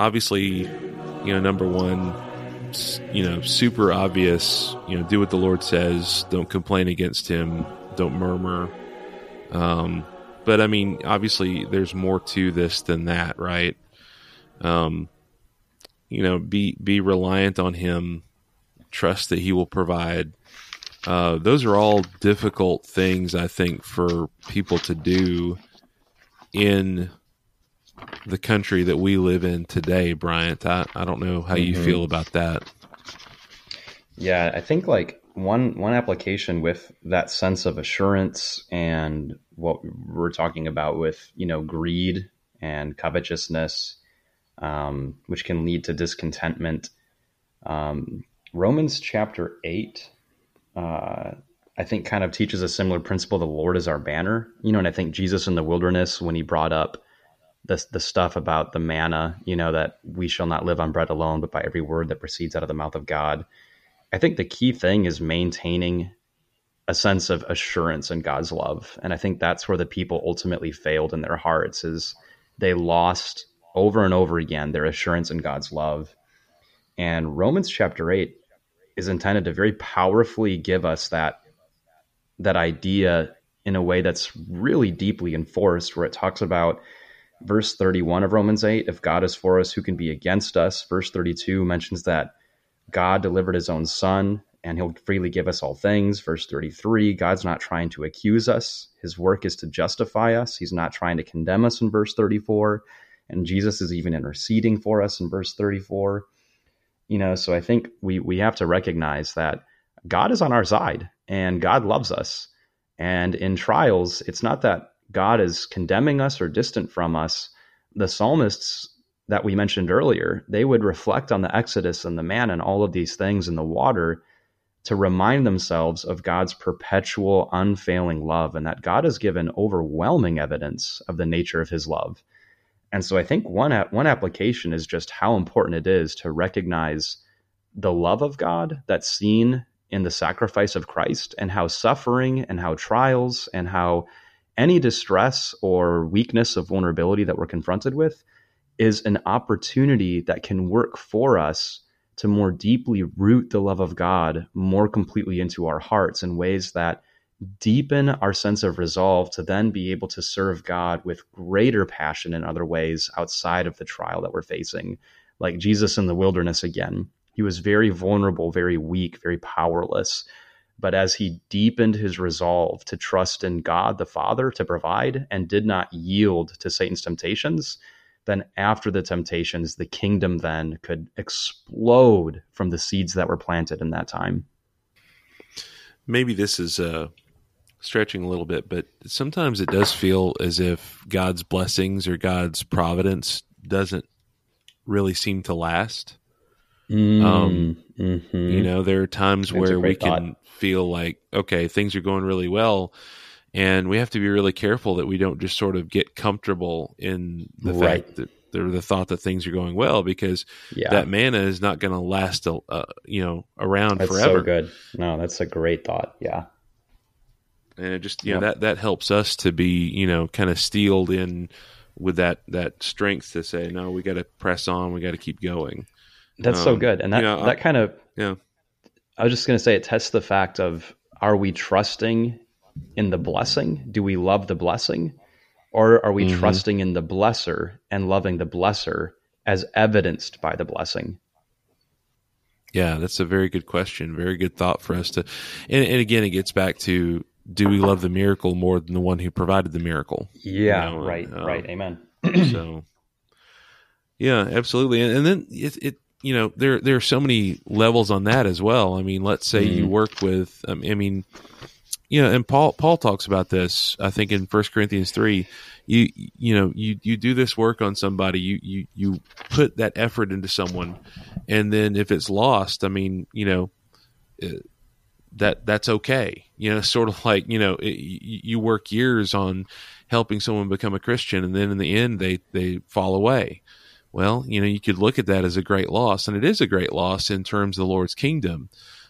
obviously, you know, number one, you know, super obvious. You know, do what the Lord says. Don't complain against Him. Don't murmur. Um, but I mean, obviously, there's more to this than that, right? Um, you know, be be reliant on Him. Trust that He will provide. Uh, those are all difficult things, I think, for people to do in the country that we live in today, Bryant. I, I don't know how you mm-hmm. feel about that. Yeah, I think like one one application with that sense of assurance and what we're talking about with you know greed and covetousness, um, which can lead to discontentment. Um, Romans chapter eight, uh, I think, kind of teaches a similar principle. The Lord is our banner, you know, and I think Jesus in the wilderness when he brought up the the stuff about the manna, you know, that we shall not live on bread alone, but by every word that proceeds out of the mouth of God. I think the key thing is maintaining a sense of assurance in God's love. And I think that's where the people ultimately failed in their hearts is they lost over and over again their assurance in God's love. And Romans chapter 8 is intended to very powerfully give us that that idea in a way that's really deeply enforced where it talks about verse 31 of Romans 8, if God is for us, who can be against us? Verse 32 mentions that God delivered his own son and he'll freely give us all things. Verse 33, God's not trying to accuse us. His work is to justify us. He's not trying to condemn us in verse 34. And Jesus is even interceding for us in verse 34. You know, so I think we we have to recognize that God is on our side and God loves us. And in trials, it's not that God is condemning us or distant from us, the psalmists that we mentioned earlier, they would reflect on the Exodus and the man and all of these things in the water to remind themselves of God's perpetual, unfailing love and that God has given overwhelming evidence of the nature of his love. And so I think one, one application is just how important it is to recognize the love of God that's seen in the sacrifice of Christ and how suffering and how trials and how any distress or weakness of vulnerability that we're confronted with is an opportunity that can work for us to more deeply root the love of God more completely into our hearts in ways that deepen our sense of resolve to then be able to serve God with greater passion in other ways outside of the trial that we're facing. Like Jesus in the wilderness again, he was very vulnerable, very weak, very powerless. But as he deepened his resolve to trust in God the Father to provide and did not yield to Satan's temptations, then after the temptations, the kingdom then could explode from the seeds that were planted in that time. Maybe this is a stretching a little bit, but sometimes it does feel as if God's blessings or God's providence doesn't really seem to last. Mm, um, mm-hmm. You know, there are times That's where we thought. can feel like, okay, things are going really well. And we have to be really careful that we don't just sort of get comfortable in the right. fact that the, the thought that things are going well because yeah. that manna is not going to last, uh, you know, around that's forever. So good. No, that's a great thought. Yeah. And it just, you yep. know, that, that helps us to be, you know, kind of steeled in with that, that strength to say, no, we got to press on. We got to keep going. That's um, so good. And that, know, that kind of, yeah, I was just going to say it tests the fact of, are we trusting in the blessing? Do we love the blessing? Or are we mm-hmm. trusting in the blesser and loving the blesser as evidenced by the blessing? Yeah, that's a very good question. Very good thought for us to. And, and again, it gets back to do we love the miracle more than the one who provided the miracle? Yeah, you know? right, uh, right. Amen. so, yeah, absolutely. And, and then it, it, you know, there there are so many levels on that as well. I mean, let's say mm. you mm-hmm. work with, um, I mean, you know, and Paul Paul talks about this. I think in First Corinthians three, you you know you you do this work on somebody, you you you put that effort into someone, and then if it's lost, I mean, you know, uh, that that's okay. You know, sort of like you know, it, you work years on helping someone become a Christian, and then in the end, they they fall away. Well, you know, you could look at that as a great loss, and it is a great loss in terms of the Lord's kingdom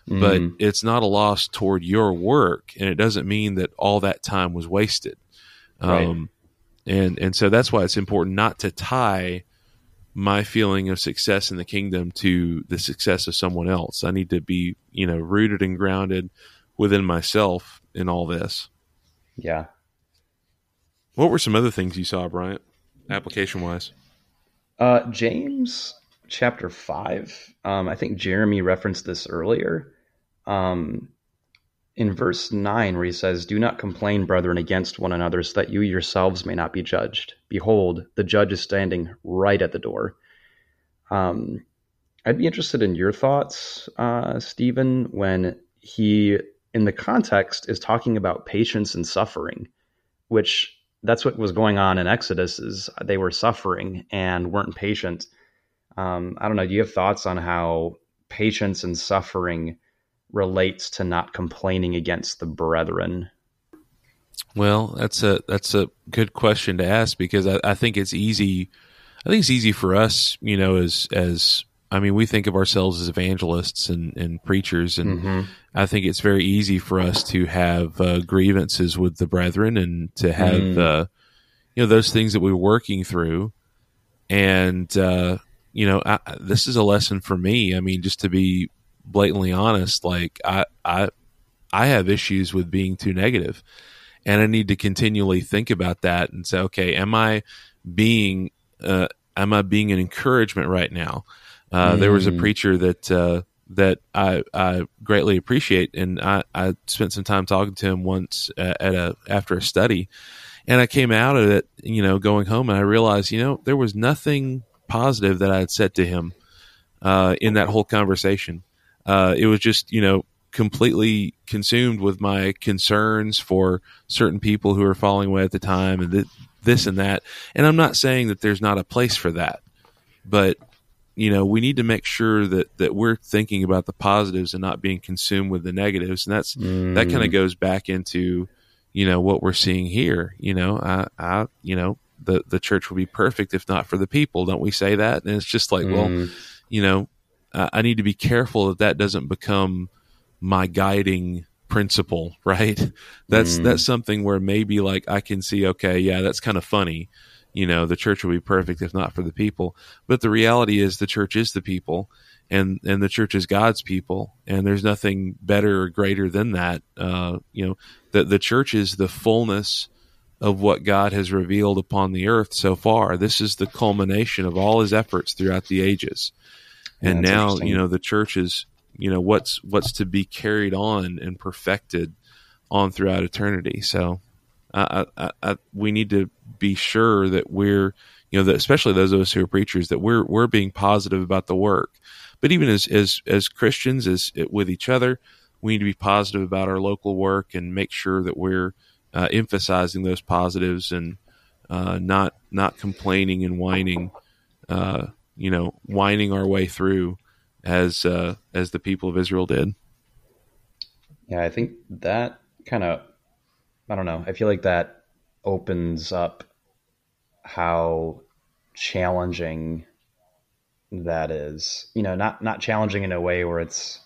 mm. but it's not a loss toward your work, and it doesn't mean that all that time was wasted. Right. Um, and and so that's why it's important not to tie my feeling of success in the kingdom to the success of someone else. I need to be, you know, rooted and grounded within myself in all this. Yeah. What were some other things you saw, Bryant, application wise? Uh, James chapter five. Um, I think Jeremy referenced this earlier um, in verse 9, where he says, Do not complain, brethren, against one another, so that you yourselves may not be judged. Behold, the judge is standing right at the door. Um, I'd be interested in your thoughts, uh, Stephen, when he, in the context, is talking about patience and suffering, which that's what was going on in Exodus is they were suffering and weren't patient. Um, I don't know. Do you have thoughts on how patience and suffering relates to not complaining against the brethren? Well, that's a that's a good question to ask because I, I think it's easy. I think it's easy for us, you know, as as I mean, we think of ourselves as evangelists and, and preachers, and mm-hmm. I think it's very easy for us to have uh, grievances with the brethren and to have, mm. uh, you know, those things that we're working through. And, uh, you know, I, this is a lesson for me. I mean, just to be blatantly honest, like I I I have issues with being too negative, and I need to continually think about that and say, okay, am I being uh, am I being an encouragement right now? Uh, mm. There was a mm. preacher that uh, that I, I greatly appreciate, and I, I spent some time talking to him once at a after a study, and I came out of it, you know, going home, and I realized, you know, there was nothing positive that I had said to him uh, in that whole conversation uh, it was just you know completely consumed with my concerns for certain people who were falling away at the time and th- this and that. And I'm not saying that there's not a place for that, but you know we need to make sure that that we're thinking about the positives and not being consumed with the negatives. And that's mm. that kind of goes back into you know what we're seeing here. You know, I, I you know the the church will be perfect if not for the people. Don't we say that? And it's just like, mm. well, you know, uh, I need to be careful that that doesn't become my guiding principle, right? That's mm. that's something where maybe like I can see, okay, yeah, that's kind of funny. You know, the church will be perfect if not for the people. But the reality is the church is the people and and the church is God's people, and there's nothing better or greater than that. Uh, you know, that the church is the fullness of what God has revealed upon the earth so far. This is the culmination of all his efforts throughout the ages and yeah, now you know the church is you know what's what's to be carried on and perfected on throughout eternity so I, I, I, we need to be sure that we're you know that especially those of us who are preachers that we're we're being positive about the work but even as as as christians as with each other we need to be positive about our local work and make sure that we're uh, emphasizing those positives and uh, not not complaining and whining, uh, you know, whining our way through as uh, as the people of Israel did. Yeah, I think that kind of, I don't know. I feel like that opens up how challenging that is. You know, not not challenging in a way where it's,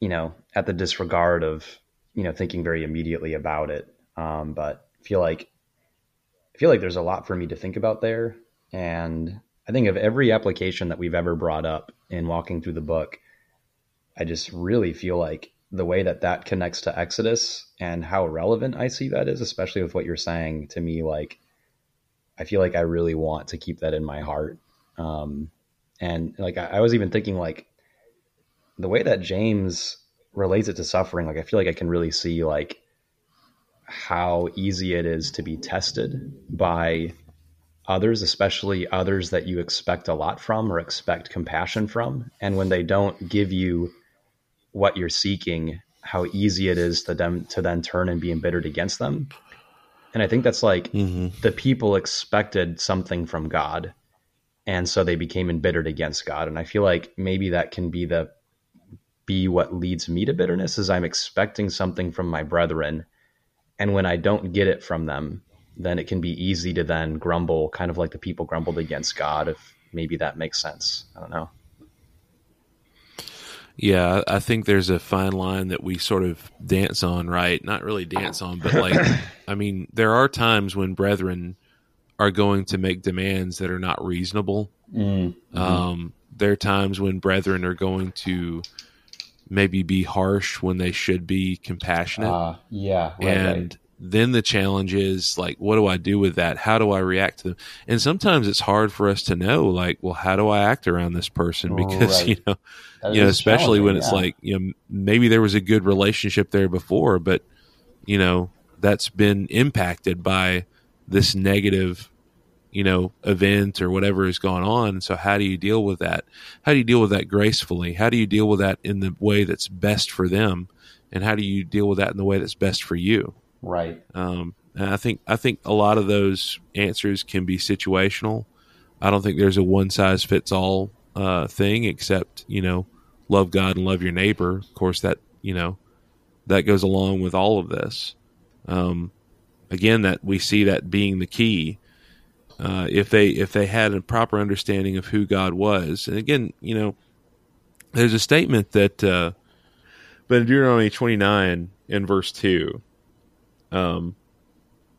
you know, at the disregard of you know thinking very immediately about it. Um, but feel like I feel like there's a lot for me to think about there, and I think of every application that we've ever brought up in walking through the book, I just really feel like the way that that connects to Exodus and how relevant I see that is, especially with what you're saying to me, like I feel like I really want to keep that in my heart. Um, and like I, I was even thinking like the way that James relates it to suffering, like I feel like I can really see like how easy it is to be tested by others, especially others that you expect a lot from or expect compassion from. And when they don't give you what you're seeking, how easy it is to them to then turn and be embittered against them. And I think that's like mm-hmm. the people expected something from God. And so they became embittered against God. And I feel like maybe that can be the be what leads me to bitterness is I'm expecting something from my brethren. And when I don't get it from them, then it can be easy to then grumble, kind of like the people grumbled against God, if maybe that makes sense. I don't know. Yeah, I think there's a fine line that we sort of dance on, right? Not really dance on, but like, I mean, there are times when brethren are going to make demands that are not reasonable. Mm-hmm. Um, there are times when brethren are going to maybe be harsh when they should be compassionate. Uh, yeah, right, and right then the challenge is like what do i do with that? How do i react to them? And sometimes it's hard for us to know like well how do i act around this person? Because right. you know that you know especially when it's yeah. like you know maybe there was a good relationship there before but you know that's been impacted by this negative you know event or whatever has gone on. So how do you deal with that? How do you deal with that gracefully? How do you deal with that in the way that's best for them? And how do you deal with that in the way that's best for you Right. Um, and I think I think a lot of those answers can be situational. I don't think there's a one size fits all uh, thing, except you know, love God and love your neighbor. Of course, that you know, that goes along with all of this. Um, again, that we see that being the key. Uh, if they if they had a proper understanding of who God was, and again, you know, there's a statement that, uh, but in Deuteronomy 29 in verse two, um,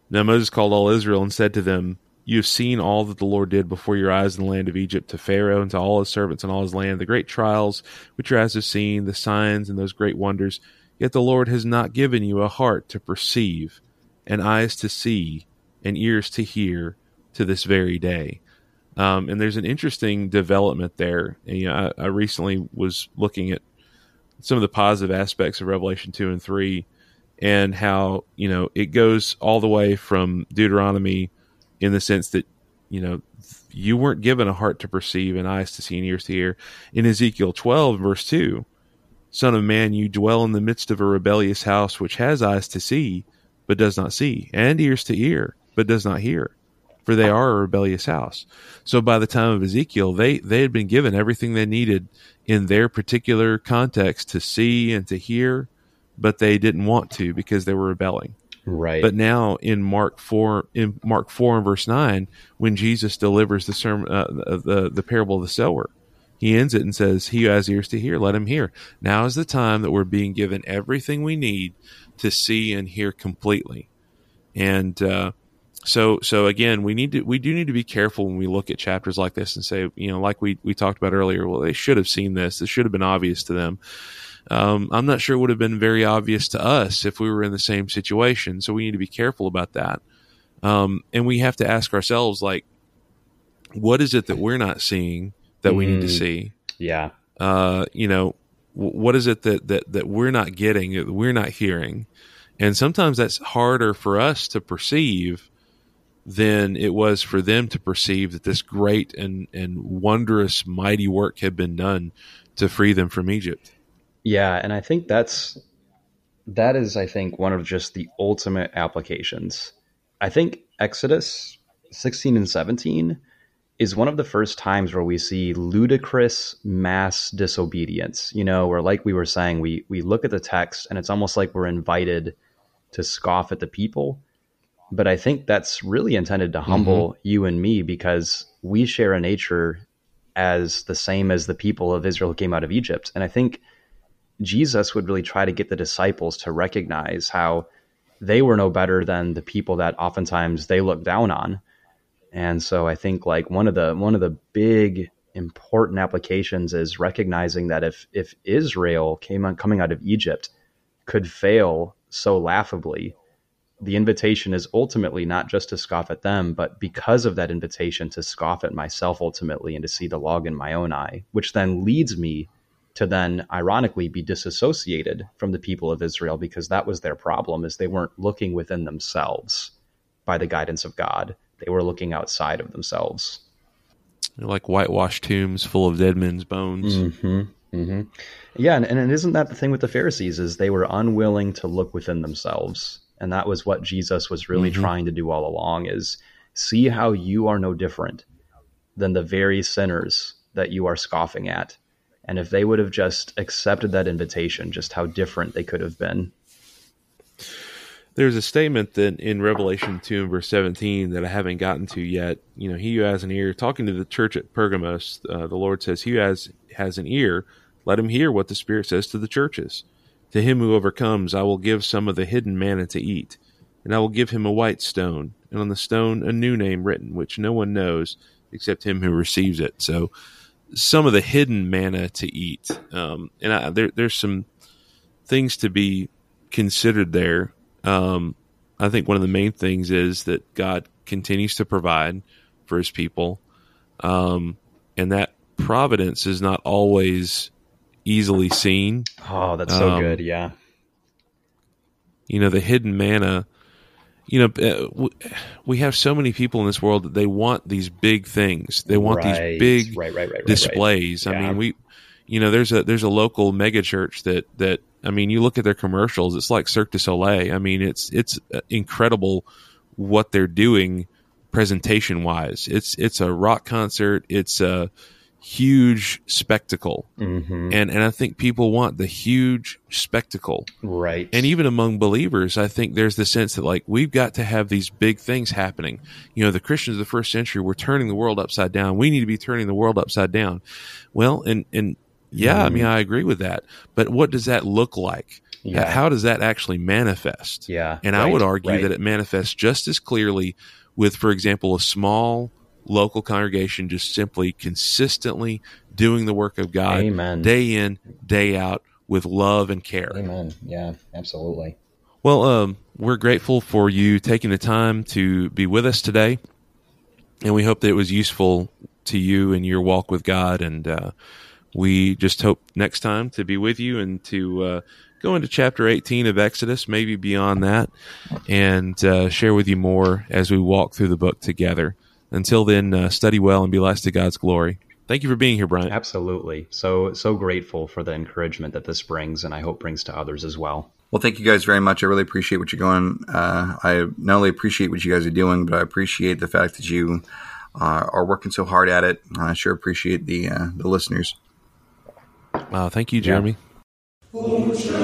now Moses called all Israel and said to them, You have seen all that the Lord did before your eyes in the land of Egypt to Pharaoh and to all his servants and all his land, the great trials which your eyes have seen, the signs and those great wonders. Yet the Lord has not given you a heart to perceive, and eyes to see, and ears to hear to this very day. Um, and there's an interesting development there. And, you know, I, I recently was looking at some of the positive aspects of Revelation 2 and 3 and how you know it goes all the way from Deuteronomy in the sense that you know you weren't given a heart to perceive and eyes to see and ears to hear. In Ezekiel 12 verse 2, Son of man, you dwell in the midst of a rebellious house which has eyes to see but does not see, and ears to hear but does not hear. For they are a rebellious house. So by the time of Ezekiel, they, they had been given everything they needed in their particular context to see and to hear but they didn't want to because they were rebelling. Right. But now in Mark four, in Mark four and verse nine, when Jesus delivers the sermon, uh, the the parable of the sower, he ends it and says, "He who has ears to hear, let him hear." Now is the time that we're being given everything we need to see and hear completely, and uh, so so again, we need to we do need to be careful when we look at chapters like this and say, you know, like we we talked about earlier. Well, they should have seen this. This should have been obvious to them um, I'm not sure it would have been very obvious to us if we were in the same situation. So we need to be careful about that. Um, and we have to ask ourselves, like, what is it that we're not seeing that we need to mm-hmm. see? Yeah. Uh, you know, w- what is it that, that, that we're not getting, that we're not hearing? And sometimes that's harder for us to perceive than it was for them to perceive that this great and, and wondrous, mighty work had been done to free them from Egypt. Yeah, and I think that's that is, I think, one of just the ultimate applications. I think Exodus 16 and 17 is one of the first times where we see ludicrous mass disobedience. You know, where like we were saying, we we look at the text and it's almost like we're invited to scoff at the people. But I think that's really intended to humble mm-hmm. you and me because we share a nature as the same as the people of Israel who came out of Egypt. And I think Jesus would really try to get the disciples to recognize how they were no better than the people that oftentimes they look down on. And so I think like one of the one of the big important applications is recognizing that if if Israel came on coming out of Egypt could fail so laughably, the invitation is ultimately not just to scoff at them, but because of that invitation to scoff at myself ultimately and to see the log in my own eye, which then leads me to then ironically be disassociated from the people of Israel because that was their problem is they weren't looking within themselves by the guidance of God. They were looking outside of themselves. They're like whitewashed tombs full of dead men's bones. Mm-hmm. Mm-hmm. Yeah, and, and isn't that the thing with the Pharisees is they were unwilling to look within themselves and that was what Jesus was really mm-hmm. trying to do all along is see how you are no different than the very sinners that you are scoffing at. And if they would have just accepted that invitation, just how different they could have been. There's a statement that in Revelation 2 and verse 17 that I haven't gotten to yet. You know, he who has an ear, talking to the church at Pergamos, uh, the Lord says, He who has, has an ear, let him hear what the Spirit says to the churches. To him who overcomes, I will give some of the hidden manna to eat, and I will give him a white stone, and on the stone a new name written, which no one knows except him who receives it. So, some of the hidden manna to eat, um, and I, there, there's some things to be considered there. Um, I think one of the main things is that God continues to provide for His people, um, and that providence is not always easily seen. Oh, that's so um, good. Yeah. You know, the hidden manna, you know, uh, we have so many people in this world that they want these big things. They want right. these big right, right, displays. Yeah. I mean, we, you know, there's a, there's a local mega church that, that, I mean, you look at their commercials, it's like Cirque du Soleil. I mean, it's, it's uh, incredible what they're doing presentation wise. It's, it's a rock concert. It's a, huge spectacle. Mm-hmm. And and I think people want the huge spectacle. Right. And even among believers, I think there's the sense that like we've got to have these big things happening. You know, the Christians of the first century were turning the world upside down. We need to be turning the world upside down. Well, and and yeah, mm. I mean I agree with that. But what does that look like? Yeah. How does that actually manifest? Yeah. And right, I would argue right. that it manifests just as clearly with, for example, a small local congregation just simply consistently doing the work of God Amen. day in, day out with love and care. Amen. Yeah, absolutely. Well, um, we're grateful for you taking the time to be with us today. And we hope that it was useful to you in your walk with God. And uh, we just hope next time to be with you and to uh, go into chapter 18 of Exodus, maybe beyond that, and uh, share with you more as we walk through the book together. Until then, uh, study well and be blessed to God's glory. Thank you for being here, Brian. Absolutely. So so grateful for the encouragement that this brings, and I hope brings to others as well. Well, thank you guys very much. I really appreciate what you're going. Uh, I not only appreciate what you guys are doing, but I appreciate the fact that you uh, are working so hard at it. I sure appreciate the uh, the listeners. Uh, thank you, Jeremy. Yeah.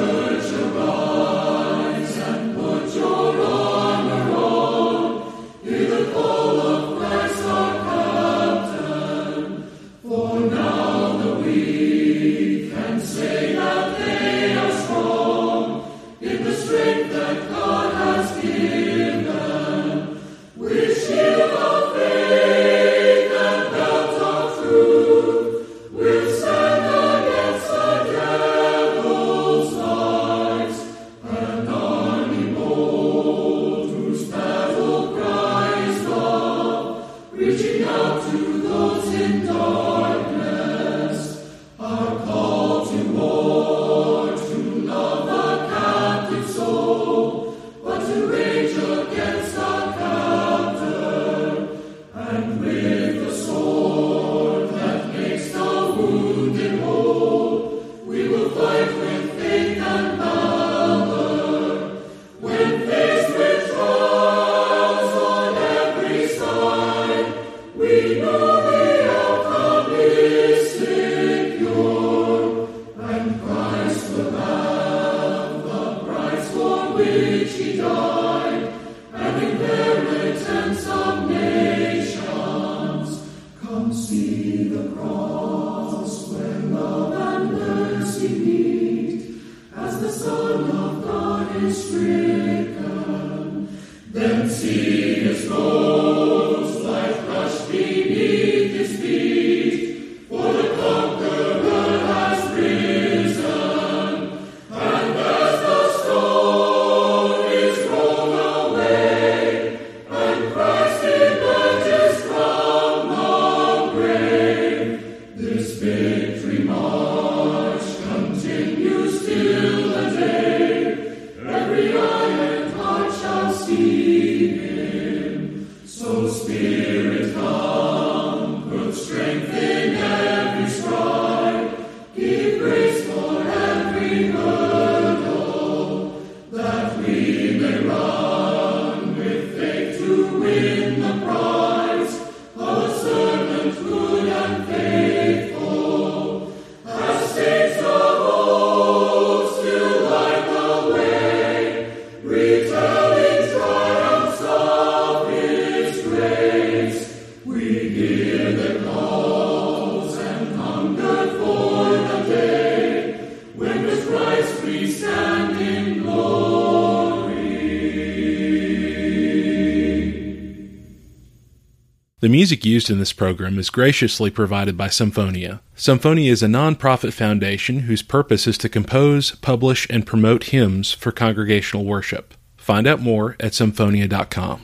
Music used in this program is graciously provided by Sumphonia. Sumphonia is a non-profit foundation whose purpose is to compose, publish, and promote hymns for congregational worship. Find out more at sumphonia.com.